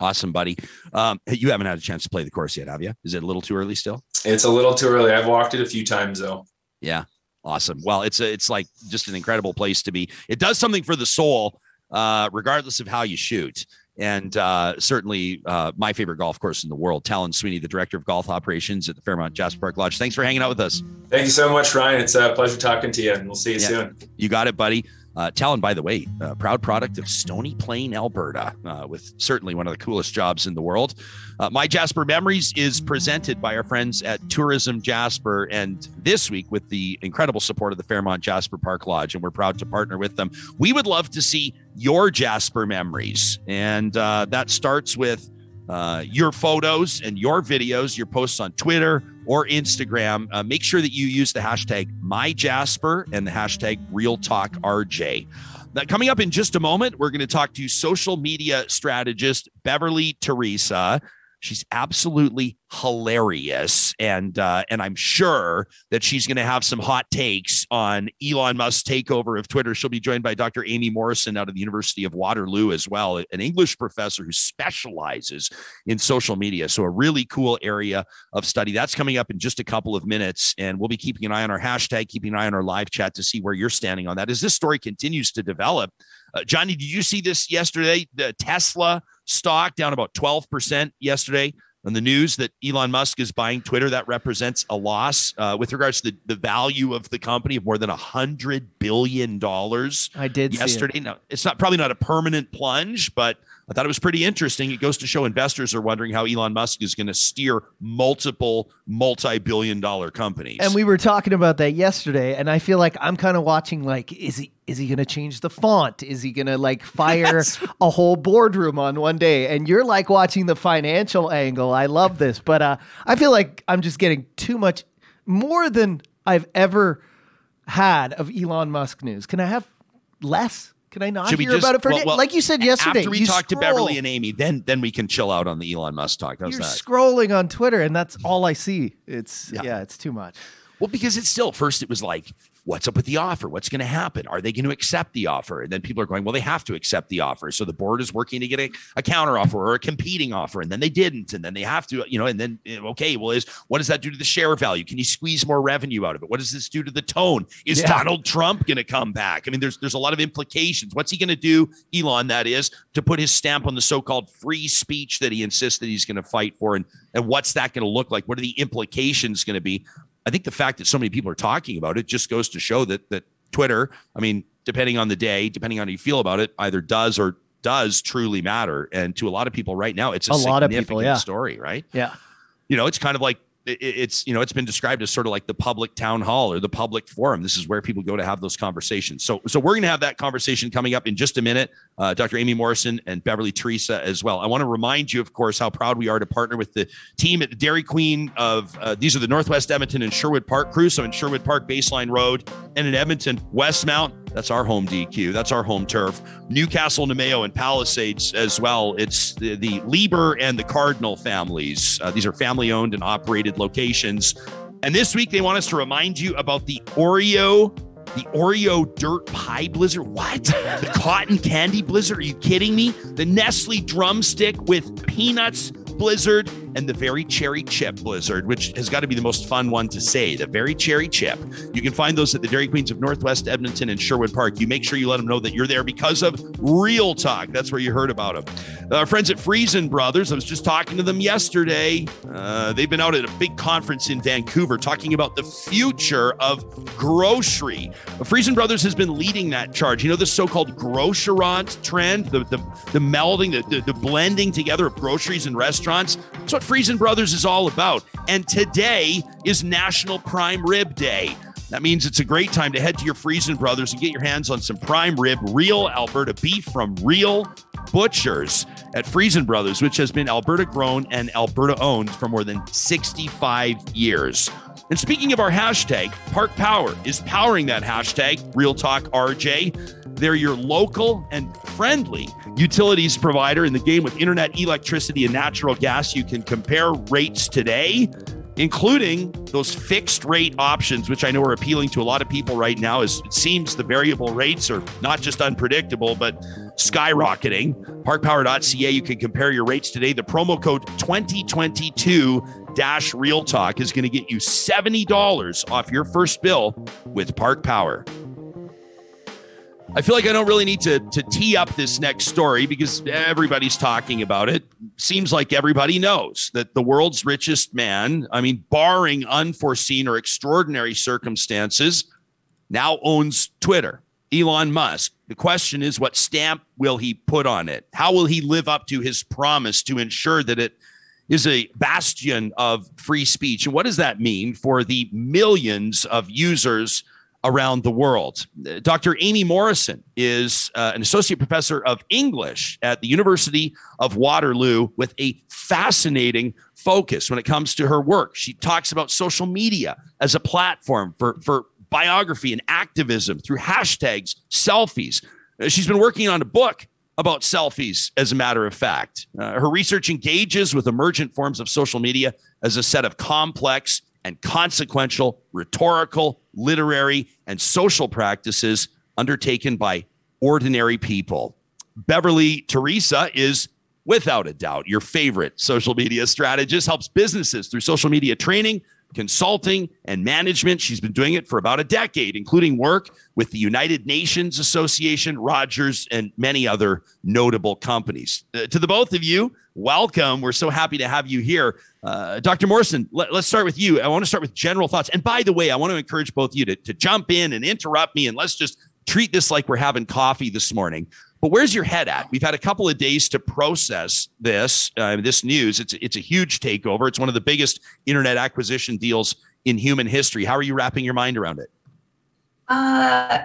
Awesome, buddy. Um, you haven't had a chance to play the course yet, have you? Is it a little too early still? It's a little too early. I've walked it a few times though. Yeah, awesome. Well, it's a, it's like just an incredible place to be. It does something for the soul, uh, regardless of how you shoot. And uh, certainly uh, my favorite golf course in the world. Tahlon Sweenie, the director of golf operations at the Fairmont Jasper Park Lodge. Thanks for hanging out with us. Thank you so much, Ryan. It's a pleasure talking to you, and we'll see you yeah, soon. You got it, buddy. Uh, Tahlon, by the way, proud product of Stony Plain, Alberta, uh, with certainly one of the coolest jobs in the world. Uh, My Jasper Memories is presented by our friends at Tourism Jasper, and this week with the incredible support of the Fairmont Jasper Park Lodge, and we're proud to partner with them. We would love to see your Jasper memories, and uh, that starts with uh, your photos and your videos, your posts on Twitter or Instagram. Uh, make sure that you use the hashtag MyJasper and the hashtag RealTalkRJ. Now, coming up in just a moment, we're going to talk to social media strategist Beverley Theresa. She's absolutely hilarious, and uh, and I'm sure that she's going to have some hot takes on Elon Musk's takeover of Twitter. She'll be joined by Dr. Aimée Morrison out of the University of Waterloo as well, an English professor who specializes in social media. So a really cool area of study. That's coming up in just a couple of minutes, and we'll be keeping an eye on our hashtag, keeping an eye on our live chat to see where you're standing on that. As this story continues to develop, uh, Johnny, did you see this yesterday? The Tesla stock down about 12% yesterday on the news that Elon Musk is buying Twitter. That represents a loss uh, with regards to the, the value of the company of more than a hundred billion dollars. I did yesterday. It. Now it's not probably not a permanent plunge, but I thought it was pretty interesting. It goes to show investors are wondering how Elon Musk is going to steer multiple multi-billion dollar companies. And we were talking about that yesterday, and I feel like I'm kind of watching like, is he is he going to change the font? Is he going to like fire a whole boardroom on one day? And you're like watching the financial angle. I love this, but uh, I feel like I'm just getting too much more than I've ever had of Elon Musk news. Can I have less? Can I not Should hear just- about it for well, well, like you said yesterday? After we talk to. Beverley and Aimée, then then we can chill out on the Elon Musk talk. How's You're that? scrolling on Twitter, and that's all I see. It's Yeah. yeah, it's too much. Well, because it's still first, it was like, what's up with the offer? What's going to happen? Are they going to accept the offer? And then people are going, well, they have to accept the offer. So the board is working to get a, a counter offer or a competing offer. And then they didn't. And then they have to, you know, and then, okay, well, is what does that do to the share value? Can you squeeze more revenue out of it? What does this do to the tone? Is Yeah. Donald Trump going to come back? I mean, there's there's a lot of implications. What's he going to do, Elon, that is, to put his stamp on the so-called free speech that he insists that he's going to fight for? And, and what's that going to look like? What are the implications going to be? I think the fact that so many people are talking about it just goes to show that that Twitter, I mean, depending on the day, depending on how you feel about it, either does or does truly matter. And to a lot of people right now, it's a, A lot of people, significant yeah. story, right? Yeah. You know, it's kind of like it's you know it's been described as sort of like the public town hall or the public forum. This is where people go to have those conversations. So so we're going to have that conversation coming up in just a minute. Uh, Dr. Aimée Morrison and Beverley Theresa as well. I want to remind you, of course, how proud we are to partner with the team at the Dairy Queen of uh, these are the Northwest Edmonton and Sherwood Park crew. So in Sherwood Park Baseline Road and in Edmonton Westmount. That's our home DQ. That's our home turf. Newcastle, Namao, and Palisades as well. It's the, the Lieber and the Cardinal families. Uh, these are family owned and operated locations. And this week, they want us to remind you about the Oreo, the Oreo dirt pie blizzard. What? The cotton candy blizzard? Are you kidding me? The Nestle drumstick with peanuts blizzard and the very cherry chip blizzard, which has got to be the most fun one to say. The very cherry chip. You can find those at the Dairy Queens of Northwest Edmonton and Sherwood Park. You make sure you let them know that you're there because of Real Talk. That's where you heard about them. Our friends at Freson Brothers, I was just talking to them yesterday. Uh, they've been out at a big conference in Vancouver talking about the future of grocery. Freson Brothers has been leading that charge. You know, the so-called grocerant trend, the the, the melding, the, the, the blending together of groceries and restaurants. That's what Freson Brothers is all about. And today is National Prime Rib Day. That means it's a great time to head to your Freson Brothers and get your hands on some prime rib, real Alberta beef from real butchers at Freson Brothers, which has been Alberta grown and Alberta owned for more than 65 years. And speaking of our hashtag, Park Power is powering that hashtag, Real Talk RJ. They're your local and friendly utilities provider in the game with internet, electricity, and natural gas. You can compare rates today, including those fixed rate options, which I know are appealing to a lot of people right now. As it seems the variable rates are not just unpredictable, but skyrocketing. Parkpower.ca, you can compare your rates today. The promo code 2022 Dash Real Talk is going to get you $70 off your first bill with Park Power. I feel like I don't really need to, to tee up this next story because everybody's talking about it. Seems like everybody knows that the world's richest man, I mean, barring unforeseen or extraordinary circumstances, now owns Twitter. Elon Musk. The question is, what stamp will he put on it? How will he live up to his promise to ensure that it is a bastion of free speech? And what does that mean for the millions of users around the world? Dr. Aimée Morrison is uh, an associate professor of English at the University of Waterloo with a fascinating focus when it comes to her work. She talks about social media as a platform for, for biography and activism through hashtags, selfies. Uh, She's been working on a book about selfies, as a matter of fact. Uh, her research engages with emergent forms of social media as a set of complex and consequential rhetorical, literary, and social practices undertaken by ordinary people. Beverley Theresa is without a doubt your favorite social media strategist, helps businesses through social media training, consulting, and management. She's been doing it for about a decade, including work with the United Nations Association, Rogers, and many other notable companies. Uh, to the both of you, welcome. We're so happy to have you here. Uh, Dr. Morrison, let, us start with you. I want to start with general thoughts. And by the way, I want to encourage both of you to, to jump in and interrupt me, and let's just treat this like we're having coffee this morning. But where's your head at? We've had a couple of days to process this uh, this news. It's it's a huge takeover. It's one of the biggest internet acquisition deals in human history. How are you wrapping your mind around it? Uh,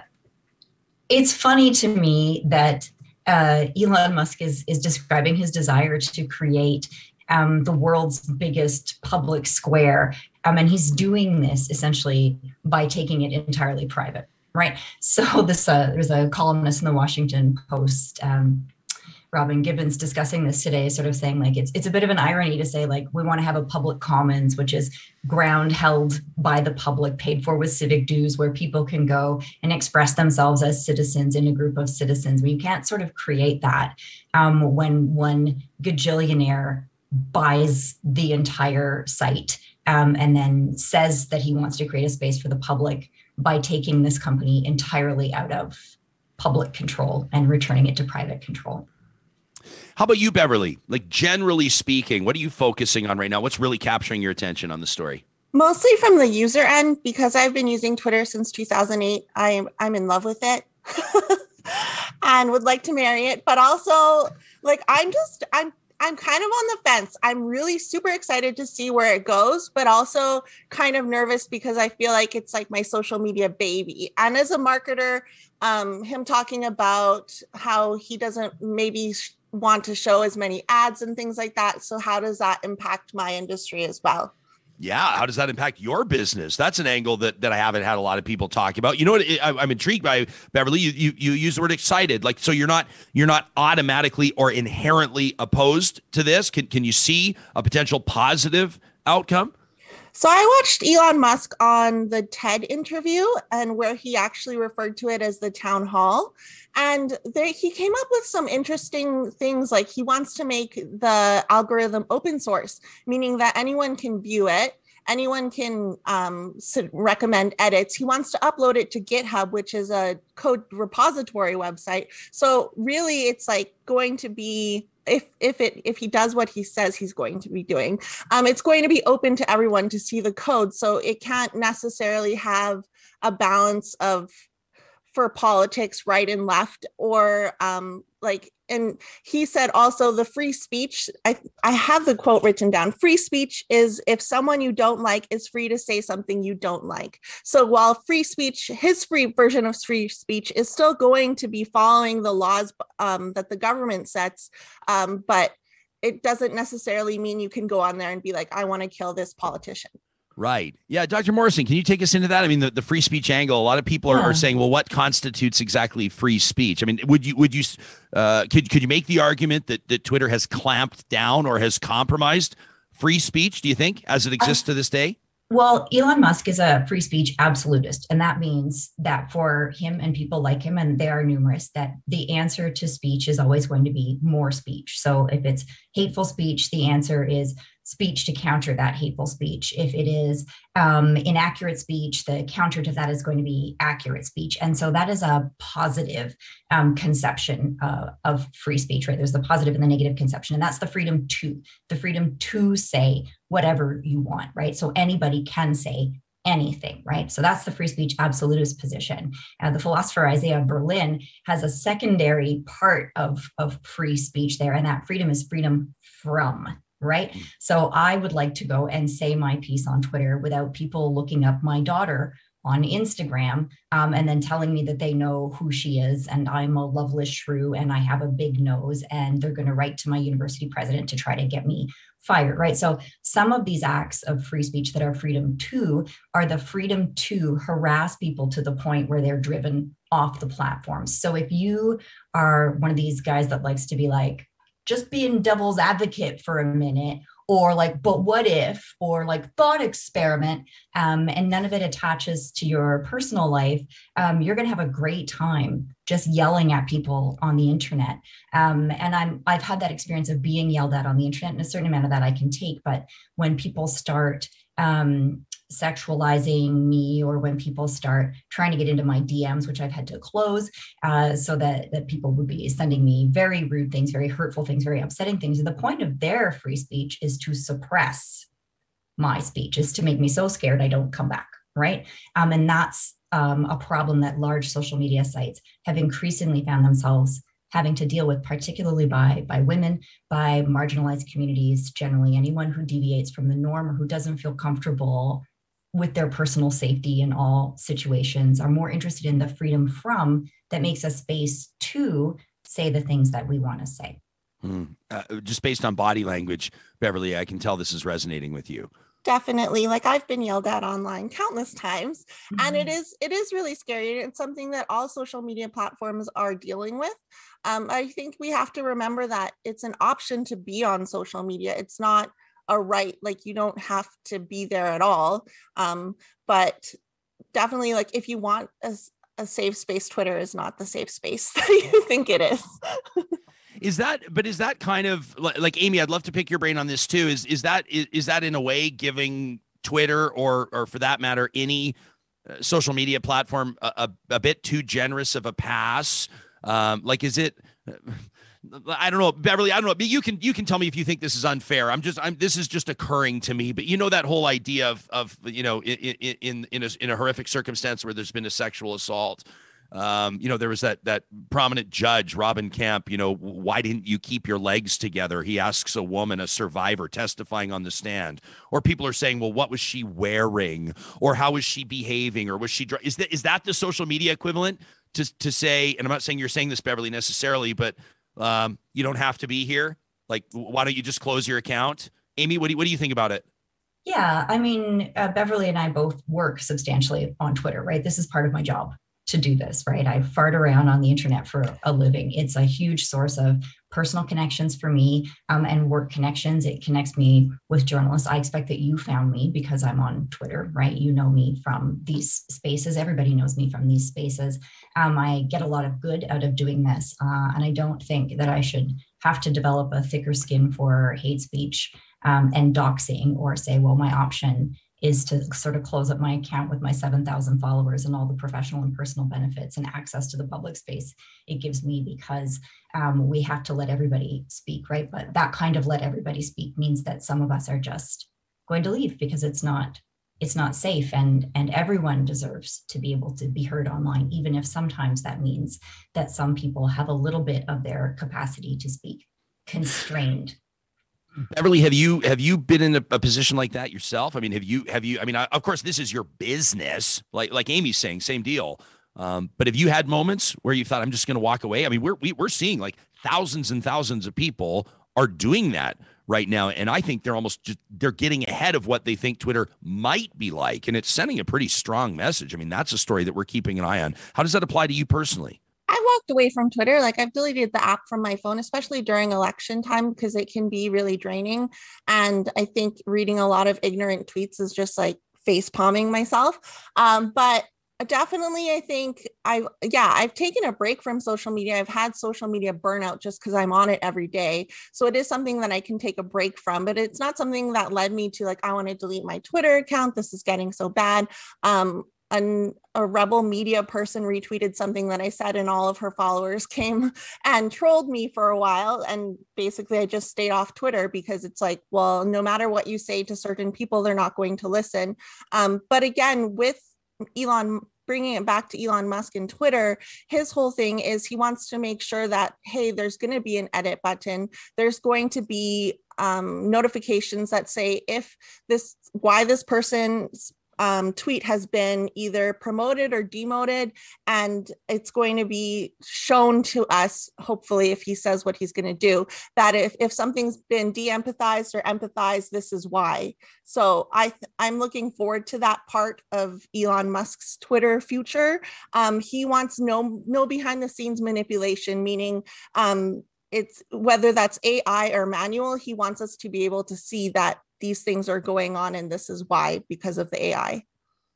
it's funny to me that uh, Elon Musk is is describing his desire to create um, the world's biggest public square, um, and he's doing this essentially by taking it entirely private. Right. So [LAUGHS] this uh, there's a columnist in the Washington Post. Um, Robin Givhan discussing this today, sort of saying like it's it's a bit of an irony to say like we want to have a public commons, which is ground held by the public, paid for with civic dues, where people can go and express themselves as citizens in a group of citizens. We can't sort of create that um, when one gajillionaire buys the entire site um, and then says that he wants to create a space for the public by taking this company entirely out of public control and returning it to private control. How about you, Beverley? Like generally speaking, what are you focusing on right now? What's really capturing your attention on the story? Mostly from the user end because I've been using Twitter since 2008. I'm I'm in love with it. [LAUGHS] and would like to marry it, but also like I'm just I'm I'm kind of on the fence. I'm really super excited to see where it goes, but also kind of nervous because I feel like it's like my social media baby. And as a marketer, um, him talking about how he doesn't maybe want to show as many ads and things like that. So, how does that impact my industry as well? Yeah, how does that impact your business? That's an angle that that I haven't had a lot of people talk about. You know what? I, am intrigued by Beverley. You, you you use the word excited, like so. You're not you're not automatically or inherently opposed to this. Can can you see a potential positive outcome? So I watched Elon Musk on the TED interview and where he actually referred to it as the town hall. And there, he came up with some interesting things like he wants to make the algorithm open source, meaning that anyone can view it anyone can um, recommend edits. He wants to upload it to GitHub, which is a code repository website. So really, it's like going to be if if it if he does what he says he's going to be doing um, it's going to be open to everyone to see the code. So it can't necessarily have a balance of for politics right and left or um, like and he said also the free speech I, I have the quote written down free speech is if someone you don't like is free to say something you don't like. So while free speech his free version of free speech is still going to be following the laws um, that the government sets um, but it doesn't necessarily mean you can go on there and be like i want to kill this politician Right. Yeah. Dr. Morrison, can you take us into that? I mean, the, the free speech angle, a lot of people are, yeah. are saying, well, what constitutes exactly free speech? I mean, would you, would you, uh, could, could you make the argument that, that Twitter has clamped down or has compromised free speech, do you think, as it exists uh, to this day? Well, Elon Musk is a free speech absolutist. And that means that for him and people like him, and they are numerous, that the answer to speech is always going to be more speech. So if it's hateful speech, the answer is speech to counter that hateful speech. If it is um, inaccurate speech, the counter to that is going to be accurate speech. And so that is a positive um, conception uh, of free speech, right? There's the positive and the negative conception, and that's the freedom to, the freedom to say whatever you want, right? So anybody can say anything, right? So that's the free speech absolutist position. Uh, the philosopher Isaiah Berlin has a secondary part of, of free speech there, and that freedom is freedom from right? Mm. So I would like to go and say my piece on Twitter without people looking up my daughter on Instagram um, and then telling me that they know who she is and I'm a loveless shrew and I have a big nose and they're going to write to my university president to try to get me fired, right? So some of these acts of free speech that are freedom to are the freedom to harass people to the point where they're driven off the platforms. So if you are one of these guys that likes to be like, just being devil's advocate for a minute or like but what if or like thought experiment um, and none of it attaches to your personal life um, you're going to have a great time just yelling at people on the internet. Um, and i'm i've had that experience of being yelled at on the internet and a certain amount of that i can take but when people start um, sexualizing me or when people start trying to get into my DMs, which I've had to close uh, so that, that people would be sending me very rude things, very hurtful things, very upsetting things. And the point of their free speech is to suppress my speech, is to make me so scared I don't come back. Right. Um, and that's um, a problem that large social media sites have increasingly found themselves having to deal with, particularly by, by women, by marginalized communities, generally anyone who deviates from the norm or who doesn't feel comfortable with their personal safety in all situations, are more interested in the freedom from that makes us space to say the things that we want to say. Mm. Uh, just based on body language, Beverley, I can tell this is resonating with you definitely like i've been yelled at online countless times mm-hmm. and it mm-hmm. is it is really scary it's something that all social media platforms are dealing with um, i think we have to remember that it's an option to be on social media it's not a right like you don't have to be there at all um, but definitely like if you want a, a safe space twitter is not the safe space [LAUGHS] that you think it is Is that, but is that kind of like Aimée? I'd love to pick your brain on this too. Is is that is, is that in a way giving Twitter or or for that matter any uh, social media platform a, a, a, bit too generous of a pass? Um, like, is it? I don't know, Beverley. I don't know. But you can you can tell me if you think this is unfair. I'm just I'm this is just occurring to me. But you know that whole idea of of you know in in in a, in a horrific circumstance where there's been a sexual assault um, you know, there was that that prominent judge, Robin Camp. You know, why didn't you keep your legs together? He asks a woman, a survivor, testifying on the stand. Or people are saying, well, what was she wearing? Or how was she behaving? Or was she? Is that is that the social media equivalent to to say? And I'm not saying you're saying this, Beverley, necessarily, but um, you don't have to be here. Like, why don't you just close your account? Aimée, what do you, what do you think about it? Yeah, I mean, uh, Beverley and I both work substantially on Twitter, right? This is part of my job to do this, right? I fart around on the internet for a living. It's a huge source of personal connections for me um, and work connections. It connects me with journalists. I expect that you found me because I'm on Twitter, right? You know me from these spaces. Everybody knows me from these spaces. Um, I get a lot of good out of doing this. Uh, and I don't think that I should have to develop a thicker skin for hate speech um, and doxing or say, well, my option is to sort of close up my account with my 7,000 followers and all the professional and personal benefits and access to the public space it gives me because um, we have to let everybody speak, right? But that kind of let everybody speak means that some of us are just going to leave because it's not it's not safe and and everyone deserves to be able to be heard online even if sometimes that means that some people have a little bit of their capacity to speak constrained Beverley, have you have you been in a, a, position like that yourself? I mean, have you have you? I mean, I, of course, this is your business. Like like Aimée's saying, same deal. Um, but have you had moments where you thought, I'm just going to walk away? I mean, we're we, are we are seeing like thousands and thousands of people are doing that right now, and I think they're almost just, they're getting ahead of what they think Twitter might be like, and it's sending a pretty strong message. I mean, that's a story that we're keeping an eye on. How does that apply to you personally? I walked away from Twitter. Like I've deleted the app from my phone, especially during election time, because it can be really draining. And I think reading a lot of ignorant tweets is just like face palming myself. Um, but definitely i think I've yeah i've taken a break from social media i've had social media burnout just because i'm on it every day so it is something that i can take a break from but it's not something that led me to like i want to delete my twitter account this is getting so bad um an, a rebel media person retweeted something that I said, and all of her followers [LAUGHS] came and trolled me for a while. And basically, I just stayed off Twitter because it's like, well, no matter what you say to certain people, they're not going to listen. Um, but again, with Elon bringing it back to Elon Musk and Twitter, his whole thing is he wants to make sure that, hey, there's going to be an edit button. There's going to be um, notifications that say if this, why this person's um, tweet has been either promoted or demoted, and it's going to be shown to us, hopefully, if he says what he's going to do, that if, if something's been de empathized or empathized, this is why. So I th- I'm looking forward to that part of Elon Musk's Twitter future. Um, he wants no no behind the scenes manipulation, meaning um, it's whether that's AI or manual, he wants us to be able to see that these things are going on and this is why because of the AI.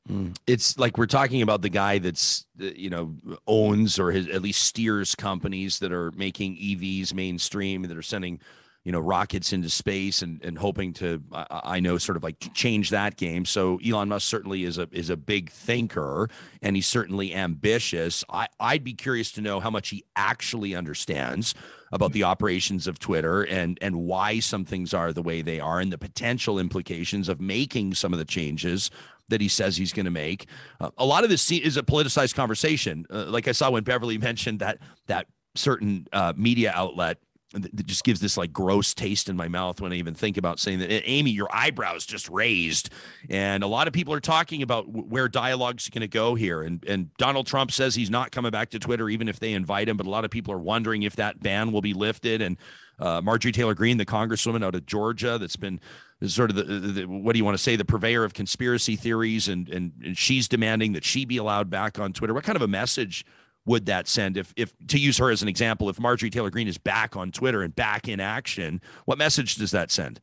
Mm. It's like we're talking about the guy that's uh, you know owns or has, at least steers companies that are making EVs mainstream that are sending you know rockets into space and and hoping to I, I, know sort of like change that game. So Elon Musk certainly is a is a big thinker and he's certainly ambitious. I I'd be curious to know how much he actually understands about the operations of Twitter and and why some things are the way they are and the potential implications of making some of the changes that he says he's going to make. Uh, a lot of this is a politicized conversation. Uh, like I saw when Beverley [LAUGHS] mentioned that that certain uh, media outlet that just gives this like gross taste in my mouth when I even think about saying that. Aimée, your eyebrows just raised, and a lot of people are talking about where dialogue's going to go here. And and Donald Trump says he's not coming back to Twitter even if they invite him. But a lot of people are wondering if that ban will be lifted. And uh, Marjorie Taylor Greene, the congresswoman out of Georgia, that's been sort of the, the, what do you want to say the purveyor of conspiracy theories, and and and she's demanding that she be allowed back on Twitter. What kind of a message? Would that send if if to use her as an example if marjorie taylor greene is back on twitter and back in action what message does that send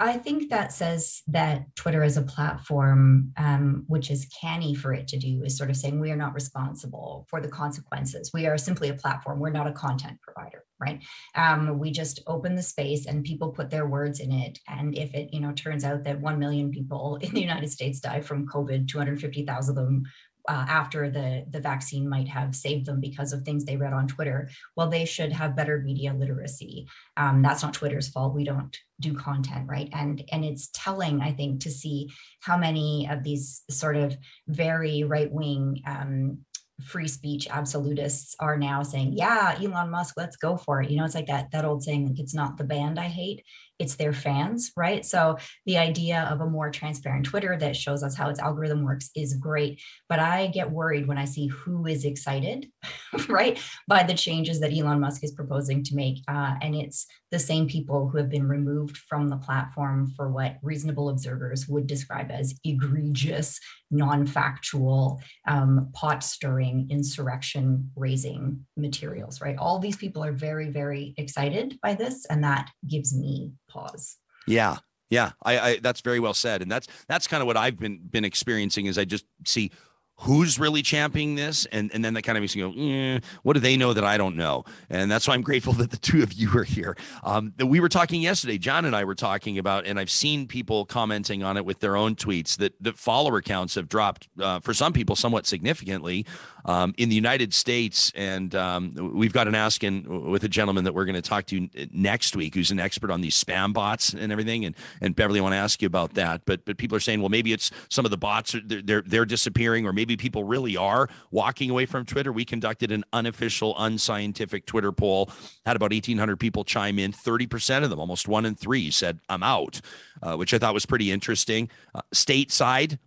I think that says that Twitter as a platform, um, which is canny for it to do, is sort of saying we are not responsible for the consequences. We are simply a platform. We're not a content provider, right? Um, we just open the space and people put their words in it. And if it, you know, turns out that one million people in the United States die from COVID, 250,000 of them uh, after the the vaccine might have saved them because of things they read on Twitter. Well, they should have better media literacy. Um, that's not Twitter's fault. We don't do content, right? And and it's telling, I think, to see how many of these sort of very right wing um, free speech absolutists are now saying, "Yeah, Elon Musk, let's go for it." You know, it's like that that old saying, like it's not the band I hate, it's their fans, right? So the idea of a more transparent Twitter that shows us how its algorithm works is great. But I get worried when I see who is excited, [LAUGHS] right, by the changes that Elon Musk is proposing to make. Uh, and it's the same people who have been removed from the platform for what reasonable observers would describe as egregious, non factual, um, pot stirring, insurrection raising materials, right? All these people are very, very excited by this. And that gives me pause. Yeah. Yeah, I, I that's very well said, and that's that's kind of what I've been been experiencing. Is I just see who's really championing this? And and then that kind of makes me go eh, what do they know that i don't know? And that's why i'm grateful [LAUGHS] that the two of you are here. Um, we were talking yesterday john and i were talking about and i've seen people commenting on it with their own tweets that that follower counts have dropped uh, for some people somewhat significantly um, in the united states. And um, we've got an ask in with a gentleman that we're going to talk to next week who's an expert on these spam bots and everything. And and beverley I want to ask you about that. But but people are saying well maybe it's some of the bots are they're, they're disappearing or maybe maybe people really are walking away from Twitter. We conducted an unofficial, unscientific Twitter poll, had about 1,800 people chime in. 30% of them, almost one in three, said, I'm out, uh, which I thought was pretty interesting. Uh, stateside,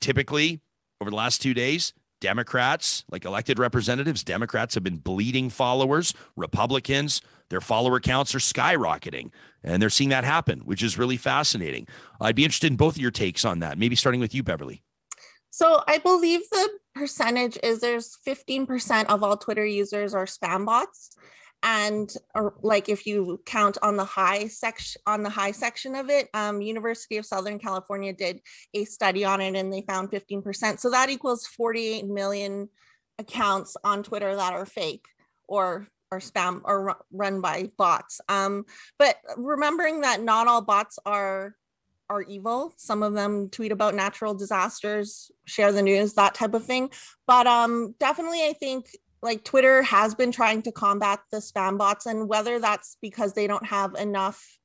typically over the last two days, Democrats, like elected representatives, Democrats have been bleeding followers. Republicans, their follower counts are skyrocketing. And they're seeing that happen, which is really fascinating. I'd be interested in both of your takes on that. Maybe starting with you, Beverley. So I believe the percentage is there's 15% of all Twitter users are spam bots. And like if you count on the high section on the high section of it, um, University of Southern California did a study on it and they found 15%. So that equals 48 million accounts on Twitter that are fake or or spam or run by bots. Um, but remembering that not all bots are are evil. Some of them tweet about natural disasters, share the news, that type of thing. But um, definitely, I think like Twitter has been trying to combat the spam bots, and whether that's because they don't have enough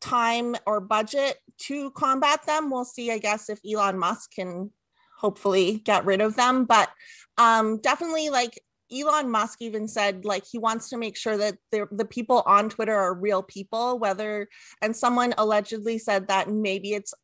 time or budget to combat them, we'll see. I guess if Elon Musk can hopefully get rid of them, but um, definitely like Elon Musk even said like he wants to make sure that the people on Twitter are real people, whether and someone allegedly said that maybe it's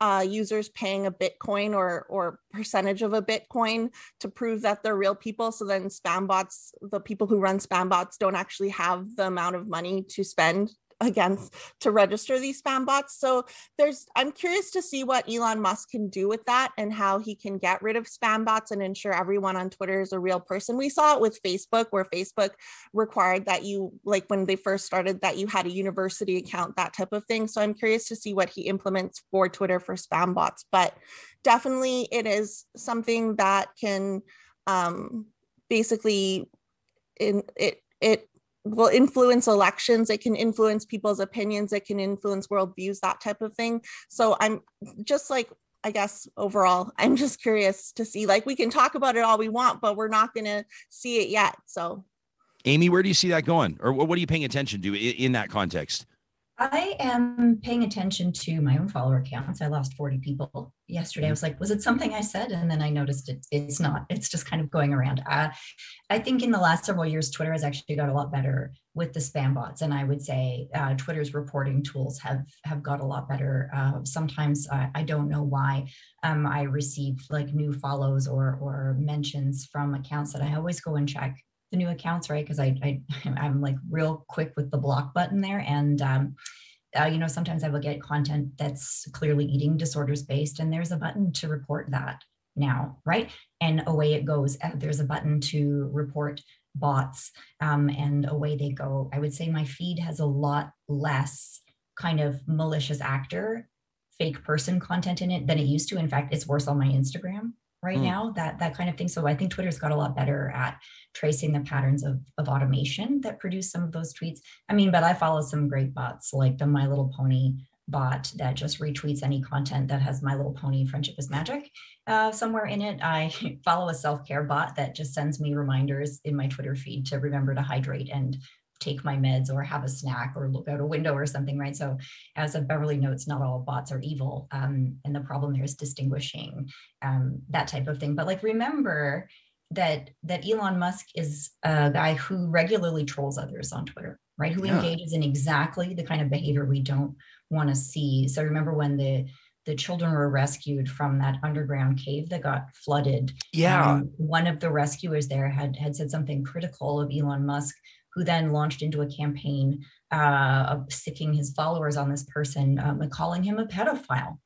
uh, users paying a Bitcoin or or percentage of a Bitcoin to prove that they're real people. So then spam bots, the people who run spam bots, don't actually have the amount of money to spend against to register these spam bots. So there's I'm curious to see what Elon Musk can do with that and how he can get rid of spam bots and ensure everyone on Twitter is a real person. We saw it with Facebook where Facebook required that you like when they first started that you had a university account that type of thing. So I'm curious to see what he implements for Twitter for spam bots, but definitely it is something that can um basically in it it will influence elections it can influence people's opinions it can influence worldviews that type of thing. So i'm just like i guess overall [LAUGHS] i'm just curious to see like we can talk about it all we want but we're not going to see it yet so. Aimée where do you see that going? Or what are you paying attention to in that context I am paying attention to my own follower counts. I lost 40 people yesterday. I was like, was it something I said? And then I noticed it, it's not. It's just kind of going around. Uh, I think in the last several years, Twitter has actually got a lot better with the spam bots, and I would say uh, Twitter's reporting tools have have got a lot better. Uh, sometimes I, don't know why um, I receive like new follows or or mentions from accounts that I always go and check the new accounts, right? Because I, I [LAUGHS] I'm like real quick with the block button there, and um, uh, you know sometimes I will get content that's clearly eating disorders based, and there's a button to report that now, right? And away it goes. Uh, there's a button to report bots, um, and away they go. I would say my feed has a lot less kind of malicious actor, fake person content in it than it used to. In fact, it's worse on my Instagram right mm. now that that kind of thing. So i think twitter's got a lot better at tracing the patterns of, of automation that produce some of those tweets. I mean but i follow some great bots like the my little pony bot that just retweets any content that has my little pony friendship is magic uh, somewhere in it. I [LAUGHS] follow a self-care bot that just sends me reminders in my twitter feed to remember to hydrate and take my meds or have a snack or look out a window or something, right? So, as a Beverley notes, not all bots are evil. Um, and the problem there is distinguishing um, that type of thing. But like, remember that that Elon Musk is a guy who regularly trolls others on Twitter, right? Who yeah. engages in exactly the kind of behavior we don't want to see. So remember when the the children were rescued from that underground cave that got flooded. Yeah. Um, one of the rescuers there had had said something critical of Elon Musk who then launched into a campaign uh, of sicking his followers on this person, um, calling him a pedophile,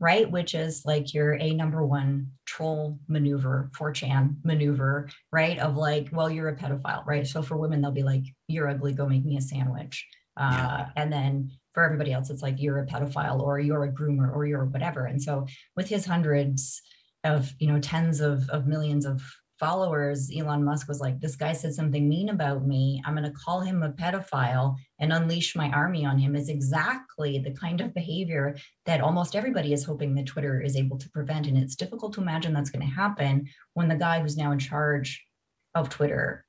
right? Which is like your a number one troll maneuver, 4chan maneuver, right? Of like, well, you're a pedophile, right? So for women, they'll be like, you're ugly, go make me a sandwich. Uh, yeah. And then for everybody else, it's like you're a pedophile or you're a groomer or you're whatever. And so with his hundreds of, you know, tens of, of millions of followers, Elon Musk was like, this guy said something mean about me. I'm going to call him a pedophile and unleash my army on him is exactly the kind of behavior that almost everybody is hoping that Twitter is able to prevent. And it's difficult to imagine that's going to happen when the guy who's now in charge of Twitter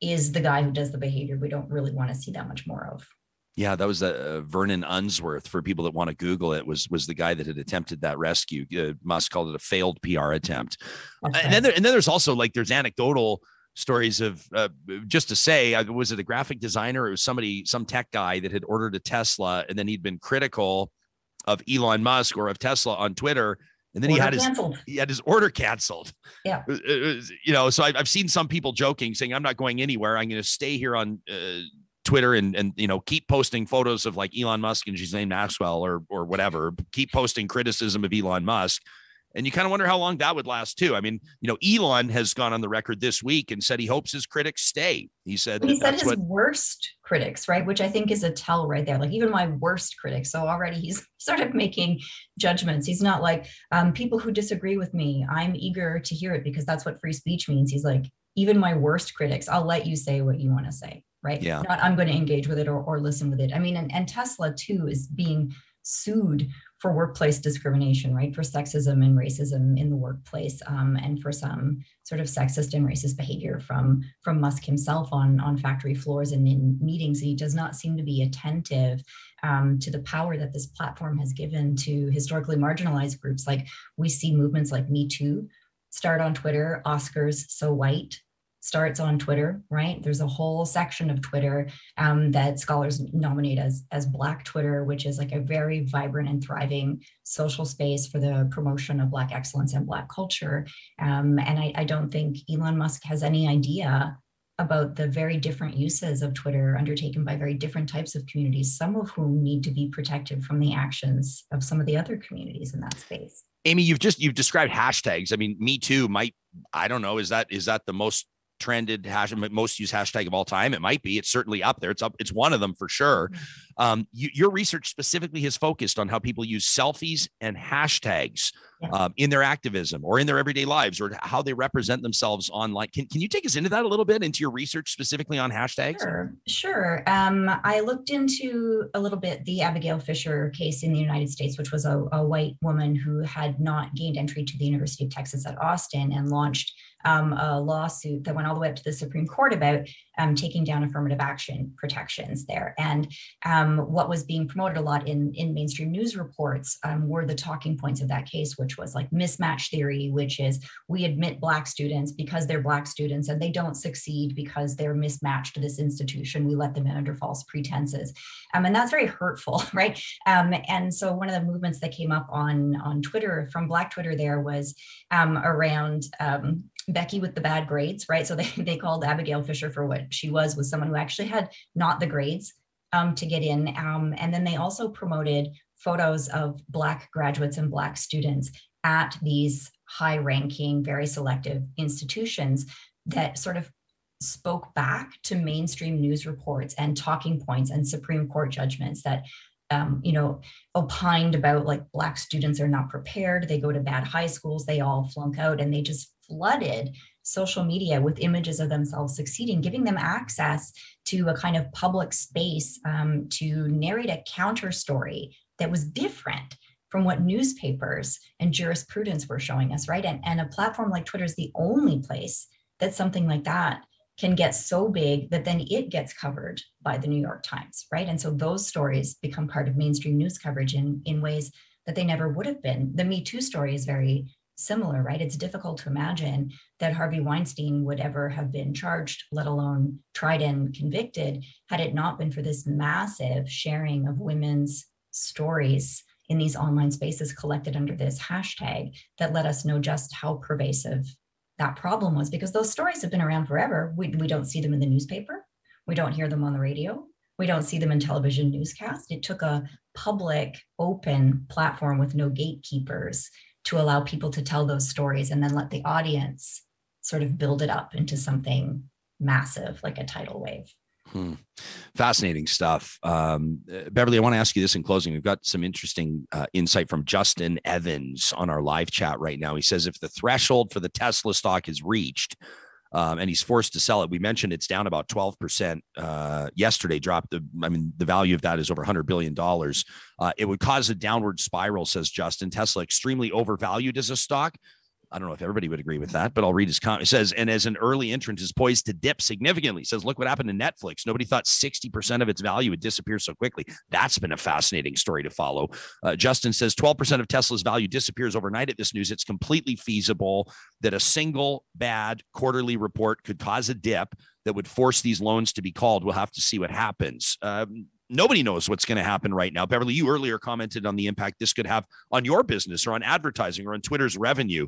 is the guy who does the behavior we don't really want to see that much more of. Yeah, that was uh, Vernon Unsworth. For people that want to Google it, was was the guy that had attempted that rescue. Uh, Musk called it a failed PR attempt. Uh, and then there, and then there's also like there's anecdotal stories of uh, just to say uh, was it a graphic designer? It was somebody, some tech guy that had ordered a Tesla, and then he'd been critical of Elon Musk or of Tesla on Twitter. And then order he had canceled. his he had his order canceled. Yeah, was, you know. So I've, I've seen some people joking, saying, "I'm not going anywhere. I'm going to stay here on uh, Twitter and and you know keep posting photos of like Elon Musk and Ghislaine Maxwell or or whatever. Keep posting criticism of Elon Musk. And you kind of wonder how long that would last too. I mean, you know, Elon has gone on the record this week and said he hopes his critics stay. He said he said his what, worst critics, right? Which I think is a tell right there. Like even my worst critics. So already he's [LAUGHS] sort of making judgments. He's not like um, people who disagree with me. I'm eager to hear it because that's what free speech means. He's like even my worst critics. I'll let you say what you want to say right? Yeah. Not I'm going to engage with it or, or listen with it. I mean, and, and Tesla too is being sued for workplace discrimination, right? For sexism and racism in the workplace, um, and for some sort of sexist and racist behavior from from Musk himself on on factory floors and in meetings. He does not seem to be attentive um, to the power that this platform has given to historically marginalized groups. Like we see movements like Me Too start on Twitter, Oscars so white starts on Twitter, right? There's a whole section of Twitter um, that scholars nominate as as Black Twitter, which is like a very vibrant and thriving social space for the promotion of Black excellence and Black culture. Um, and I, I don't think Elon Musk has any idea about the very different uses of Twitter undertaken by very different types of communities, some of whom need to be protected from the actions of some of the other communities in that space. Aimée, you've just you've described hashtags. I mean, me too might I don't know, is that is that the most trended hash most used hashtag of all time. It might be. It's certainly up there. It's up it's one of them for sure. Mm-hmm. um, you, your research specifically has focused on how people use selfies and hashtags um, in their activism or in their everyday lives or how they represent themselves online. Can, can you take us into that a little bit into your research specifically on hashtags? Sure sure. Um, i looked into a little bit the abigail fisher case in the united states which was a, a white woman who had not gained entry to the university of texas at austin and launched um, a lawsuit that went all the way up to the Supreme Court about um, taking down affirmative action protections there. And um, what was being promoted a lot in, in mainstream news reports um, were the talking points of that case, which was like mismatch theory, which is we admit Black students because they're Black students and they don't succeed because they're mismatched to this institution. We let them in under false pretenses. Um, and that's very hurtful, [LAUGHS] right? Um, and so one of the movements that came up on, on Twitter from Black Twitter there was around Becky with the bad grades, right? So [LAUGHS] they, they called Abigail Fisher for what she was, was someone who actually had not the grades um, to get in. Um, and then they also promoted photos of Black graduates and Black students at these high ranking, very selective institutions that sort of spoke back to mainstream news reports and talking points and Supreme Court judgments that um, you know, opined about like Black students are not prepared. They go to bad high schools, they all flunk out, and they just flooded social media with images of themselves succeeding, giving them access to a kind of public space um, to narrate a counter story that was different from what newspapers and jurisprudence were showing us, right? And, and a platform like Twitter is the only place that something like that can get so big that then it gets covered by the New York Times, right? And so those stories become part of mainstream news coverage in, in ways that they never would have been. The Me Too story is very similar, right? It's difficult to imagine that Harvey Weinstein would ever have been charged, let alone tried and convicted, had it not been for this massive sharing of women's stories in these online spaces collected under this hashtag that let us know just how pervasive that problem was because those stories have been around forever. We, we don't see them in the newspaper, we don't hear them on the radio, we don't see them in television newscast. It took a public, open platform with no gatekeepers to allow people to tell those stories and then let the audience sort of build it up into something massive like a tidal wave. Hmm. Fascinating stuff. Um, uh, Beverley, I want to ask you this in closing. We've got some interesting uh, insight from Justin Evans on our live chat right now. He says if the threshold for the Tesla stock is reached, um, and he's forced to sell it. We mentioned it's down about 12% uh, yesterday, dropped. The, I mean, the value of that is over $100 billion. Uh, it would cause a downward spiral, says Justin. Tesla extremely overvalued as a stock. I don't know if everybody would agree with that, but I'll read his comment. It says, and as an early entrant is poised to dip significantly. Says, look what happened to Netflix. Nobody thought 60% of its value would disappear so quickly. That's been a fascinating story to follow. Uh, Justin says 12% of Tesla's value disappears overnight at this news. It's completely feasible that a single bad quarterly report could cause a dip that would force these loans to be called. We'll have to see what happens. Um, nobody knows what's going to happen right now. Beverley, you earlier commented on the impact this could have on your business or on advertising or on Twitter's revenue.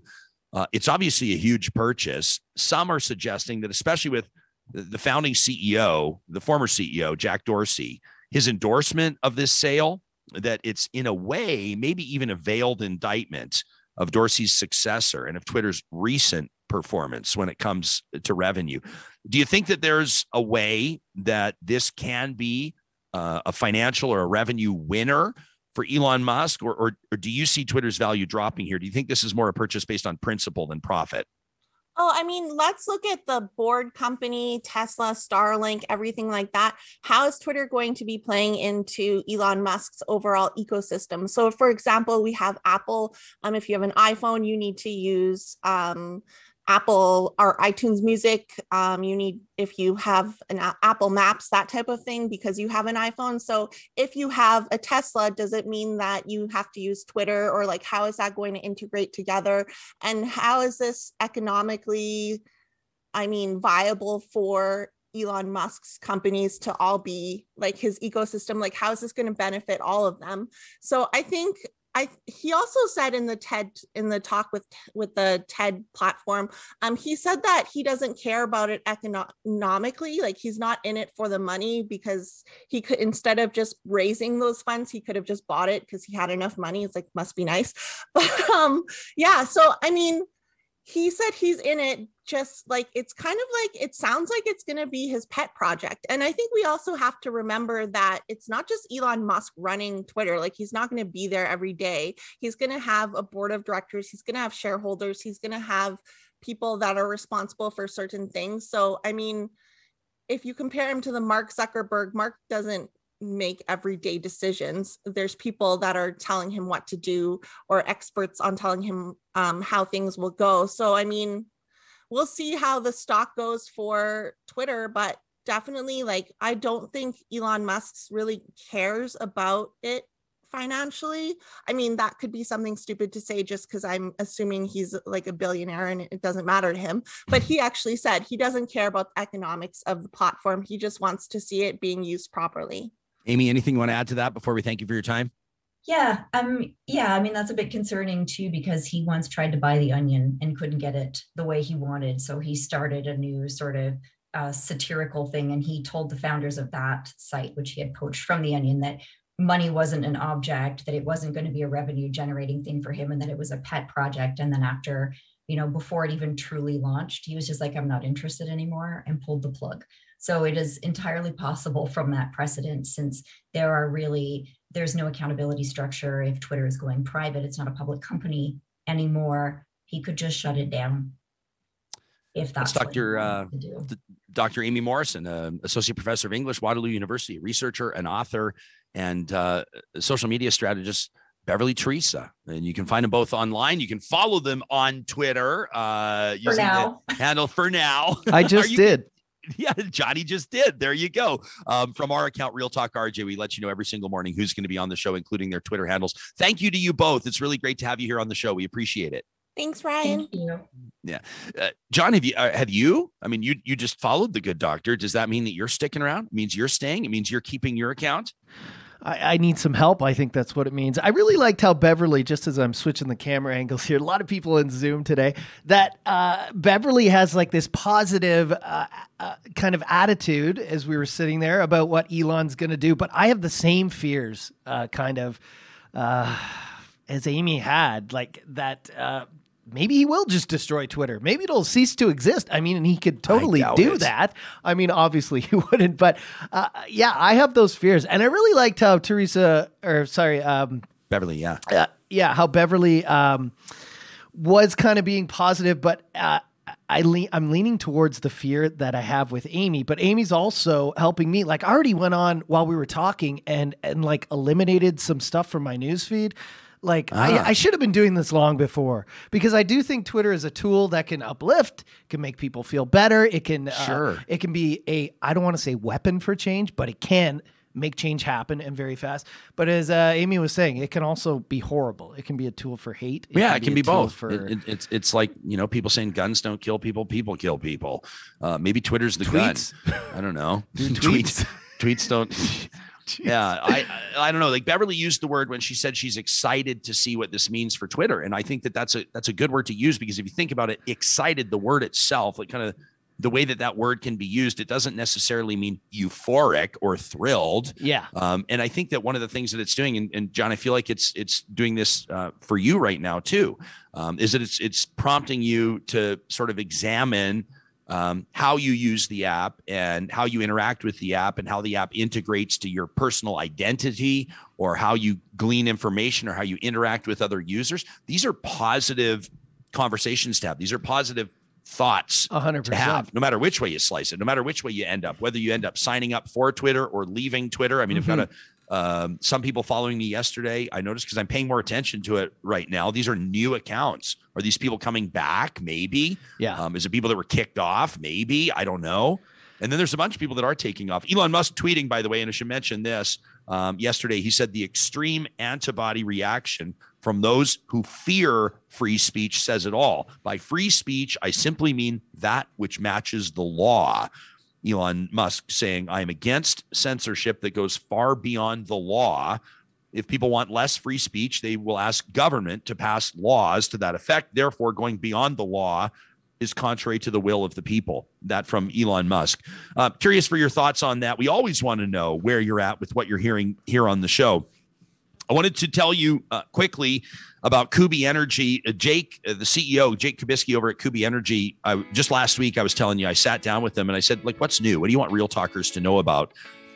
Uh, it's obviously a huge purchase. Some are suggesting that, especially with the founding CEO, the former CEO, Jack Dorsey, his endorsement of this sale, that it's in a way, maybe even a veiled indictment of Dorsey's successor and of Twitter's recent performance when it comes to revenue. Do you think that there's a way that this can be uh, a financial or a revenue winner for Elon Musk, or, or, or do you see Twitter's value dropping here? Do you think this is more a purchase based on principle than profit? Oh, I mean, let's look at the board company, Tesla, Starlink, everything like that. How is Twitter going to be playing into Elon Musk's overall ecosystem? So, for example, we have Apple. Um, if you have an iPhone, you need to use um, Apple or iTunes Music. Um, you need, if you have an Apple Maps, that type of thing, because you have an iPhone. So if you have a Tesla, does it mean that you have to use Twitter or like how is that going to integrate together? And how is this economically, I mean, viable for Elon Musk's companies to all be like his ecosystem? Like, how is this going to benefit all of them? So I think I he also said in the TED in the talk with with the TED platform, um, he said that he doesn't care about it economically, like he's not in it for the money because he could instead of just raising those funds, he could have just bought it because he had enough money. It's like must be nice, [LAUGHS] but um, yeah. So I mean, he said he's in it just like it's kind of like it sounds like it's going to be his pet project. And i think we also have to remember that it's not just elon musk running twitter. Like he's not going to be there every day. He's going to have a board of directors. He's going to have shareholders. He's going to have people that are responsible for certain things. So i mean if you compare him to the mark zuckerberg mark doesn't make everyday decisions. There's people that are telling him what to do or experts on telling him um, how things will go. So, I mean, we'll see how the stock goes for Twitter, but definitely like I don't think Elon Musk really cares about it financially. I mean, that could be something stupid to say just because I'm assuming he's like a billionaire and it doesn't matter to him. But he actually said he doesn't care about the economics of the platform. He just wants to see it being used properly. Aimée, anything you want to add to that before we thank you for your time? Yeah, um, yeah. I mean, that's a bit concerning too because he once tried to buy the Onion and couldn't get it the way he wanted. So he started a new sort of uh, satirical thing, and he told the founders of that site, which he had poached from the Onion, that money wasn't an object, that it wasn't going to be a revenue generating thing for him, and that it was a pet project. And then after, you know, before it even truly launched, he was just like, "I'm not interested anymore," and pulled the plug. So it is entirely possible from that precedent, since there are really there's no accountability structure. If Twitter is going private, it's not a public company anymore. He could just shut it down. If that's, that's Dr. Uh, Dr. Aimée Morrison, uh, associate professor of English, Waterloo University, researcher and author, and uh, social media strategist. Beverley Theresa, and you can find them both online. You can follow them on Twitter uh, using the handle for now. I [LAUGHS] just you, did. [LAUGHS] yeah, Johnny just did. There you go. Um, from our account, Real Talk RJ, we let you know every single morning who's going to be on the show, including their Twitter handles. Thank you to you both. It's really great to have you here on the show. We appreciate it. Thanks, Ryan. Thank you. Yeah, uh, John, have you uh, have you? I mean, you you just followed the good doctor. Does that mean that you're sticking around? It means you're staying. It means you're keeping your account. I, I, need some help. I think that's what it means. I really liked how Beverley, just as I'm switching the camera angles here, a lot of people in Zoom today, that uh, Beverley has like this positive uh, uh, kind of attitude as we were sitting there about what Elon's going to do. But I have the same fears, uh, kind of, uh, as Aimée had, like that uh, maybe he will just destroy Twitter. Maybe it'll cease to exist. I mean, and he could totally do it. that. I mean, obviously [LAUGHS] he wouldn't, but uh, yeah, I have those fears. And I really liked how Theresa, or sorry, um, Beverley, yeah. Uh, yeah, how Beverley um, was kind of being positive, but uh, I le- I'm leaning towards the fear that I have with Aimée, but Aimée's also helping me. Like I already went on while we were talking and and like eliminated some stuff from my newsfeed like ah. I, I should have been doing this long before because I do think Twitter is a tool that can uplift, can make people feel better. It can uh, sure. Uh, it can be a I don't want to say weapon for change, but it can make change happen and very fast. But as uh, Aimée was saying, it can also be horrible. It can be a tool for hate. It yeah, can it can be, be both. For it, it, it's it's like you know people saying guns don't kill people, people kill people. Uh, maybe Twitter's the tweets. gun. I don't know. [LAUGHS] tweets. tweets don't. [LAUGHS] [LAUGHS] yeah, I I don't know. Like Beverley used the word when she said she's excited to see what this means for Twitter, and I think that that's a that's a good word to use because if you think about it, excited, the word itself, like kind of the way that that word can be used, it doesn't necessarily mean euphoric or thrilled. Yeah. Um, and I think that one of the things that it's doing, and, and John, I feel like it's it's doing this uh, for you right now too, um, is that it's it's prompting you to sort of examine um, how you use the app and how you interact with the app and how the app integrates to your personal identity or how you glean information or how you interact with other users. These are positive conversations to have. These are positive thoughts 100%. to have, no matter which way you slice it, no matter which way you end up, whether you end up signing up for Twitter or leaving Twitter. I mean, mm-hmm. I've got a um, some people following me yesterday, I noticed because I'm paying more attention to it right now. These are new accounts. Are these people coming back? Maybe. Yeah. Um, is it people that were kicked off? Maybe. I don't know. And then there's a bunch of people that are taking off. Elon Musk tweeting, by the way, and I should mention this. Um, yesterday, he said the extreme antibody reaction from those who fear free speech says it all. By free speech, I simply mean that which matches the law. Elon Musk saying, I'm against censorship that goes far beyond the law. If people want less free speech, they will ask government to pass laws to that effect. Therefore, going beyond the law is contrary to the will of the people. That from Elon Musk. Uh, curious for your thoughts on that. We always want to know where you're at with what you're hearing here on the show. I wanted to tell you uh, quickly about Kuby Energy. Uh, Jake, uh, the CEO, Jake Kubisky over at Kuby Energy. I, just last week, I was telling you, I sat down with them and I said, like, what's new? What do you want real talkers to know about?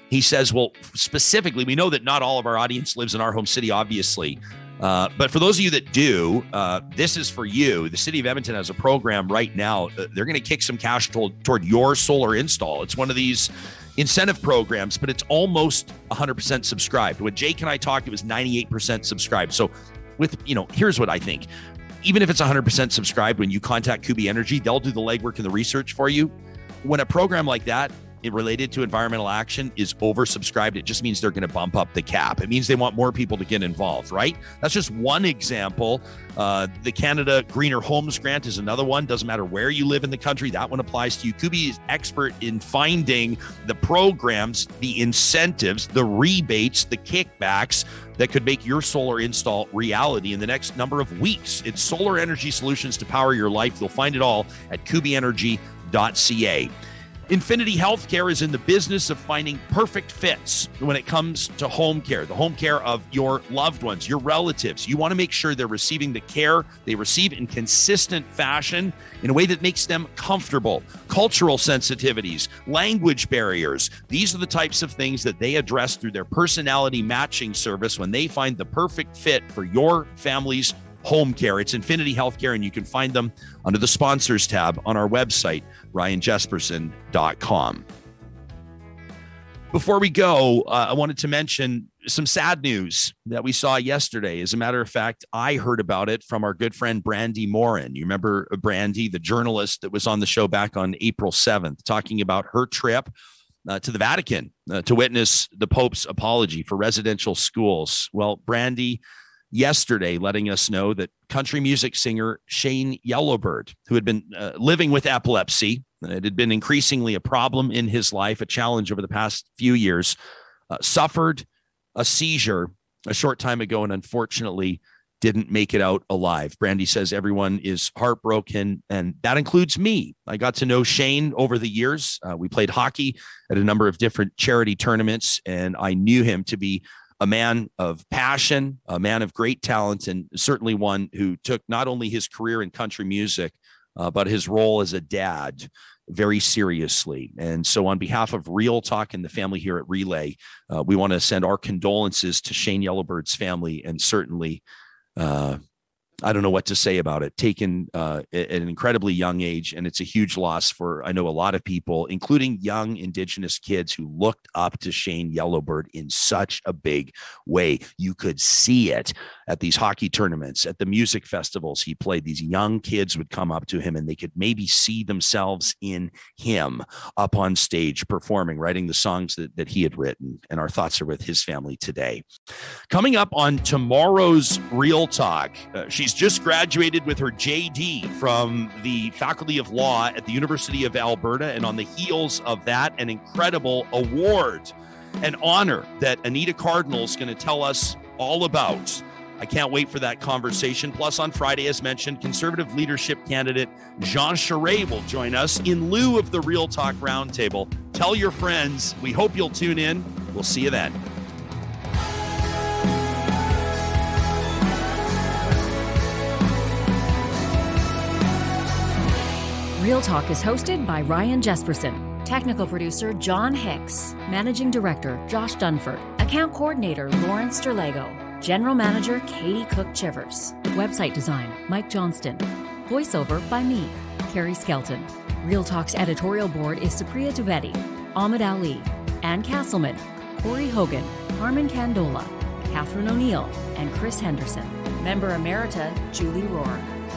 He says, well, specifically, we know that not all of our audience lives in our home city, obviously. Uh, but for those of you that do, uh, this is for you. The city of Edmonton has a program right now. Uh, they're going to kick some cash toward, toward your solar install. It's one of these incentive programs, but it's almost 100% subscribed. When Jake and I talked, it was 98% subscribed. So with, you know, here's what I think. even if it's 100% subscribed, when you contact Kuby Energy, they'll do the legwork and the research for you. When a program like that related to environmental action is oversubscribed, it just means they're going to bump up the cap. It means they want more people to get involved, right? That's just one example. Uh, the Canada Greener Homes Grant is another one. Doesn't matter where you live in the country, that one applies to you. Kuby is expert in finding the programs, the incentives, the rebates, the kickbacks that could make your solar install reality in the next number of weeks. It's solar energy solutions to power your life. You'll find it all at kubyenergy.ca. Infinity Healthcare is in the business of finding perfect fits when it comes to home care, the home care of your loved ones, your relatives. You want to make sure they're receiving the care they receive in consistent fashion in a way that makes them comfortable. Cultural sensitivities, language barriers, these are the types of things that they address through their personality matching service when they find the perfect fit for your family's home care. It's Infinity Healthcare, and you can find them under the sponsors tab on our website ryanjespersen.com. Before we go, uh, I wanted to mention some sad news that we saw yesterday. As a matter of fact, I heard about it from our good friend Brandi Morin. You remember Brandi, the journalist that was on the show back on April 7th, talking about her trip uh, to the Vatican uh, to witness the Pope's apology for residential schools. Well, Brandi yesterday letting us know that country music singer Shane Yellowbird, who had been uh, living with epilepsy, it had been increasingly a problem in his life, a challenge over the past few years, uh, suffered a seizure a short time ago and unfortunately didn't make it out alive. Brandi says everyone is heartbroken, and that includes me. I got to know Shane over the years. Uh, we played hockey at a number of different charity tournaments, and I knew him to be a man of passion, a man of great talent, and certainly one who took not only his career in country music, uh, but his role as a dad very seriously. And so, on behalf of Real Talk and the family here at Relay, uh, we want to send our condolences to Shane Yellowbird's family and certainly uh, I don't know what to say about it. Taken uh, at an incredibly young age, and it's a huge loss for I know a lot of people, including young Indigenous kids who looked up to Shane Yellowbird in such a big way. You could see it at these hockey tournaments, at the music festivals he played. These young kids would come up to him, and they could maybe see themselves in him up on stage performing, writing the songs that that he had written. And our thoughts are with his family today. Coming up on tomorrow's Real Talk, uh, she Just graduated with her JD from the Faculty of Law at the University of Alberta. And on the heels of that, an incredible award, an honor that Anita Cardinal is going to tell us all about. I can't wait for that conversation. Plus, on Friday, as mentioned, conservative leadership candidate Jean Charest will join us in lieu of the Real Talk Roundtable. Tell your friends. We hope you'll tune in. We'll see you then. Real Talk is hosted by Ryan Jespersen, technical producer John Hicks, managing director Josh Dunford, account coordinator Lawrence Sterlego, general manager Katie Cook Chivers, website design Mike Johnston, voiceover by me, Carrie Skelton. Real Talk's editorial board is Supriya Dwivedi, Ahmed Ali, Ann Castleman, Corey Hogan, Harmon Candola, Catherine O'Neill, and Chris Henderson. Member Emerita Julie Rohr.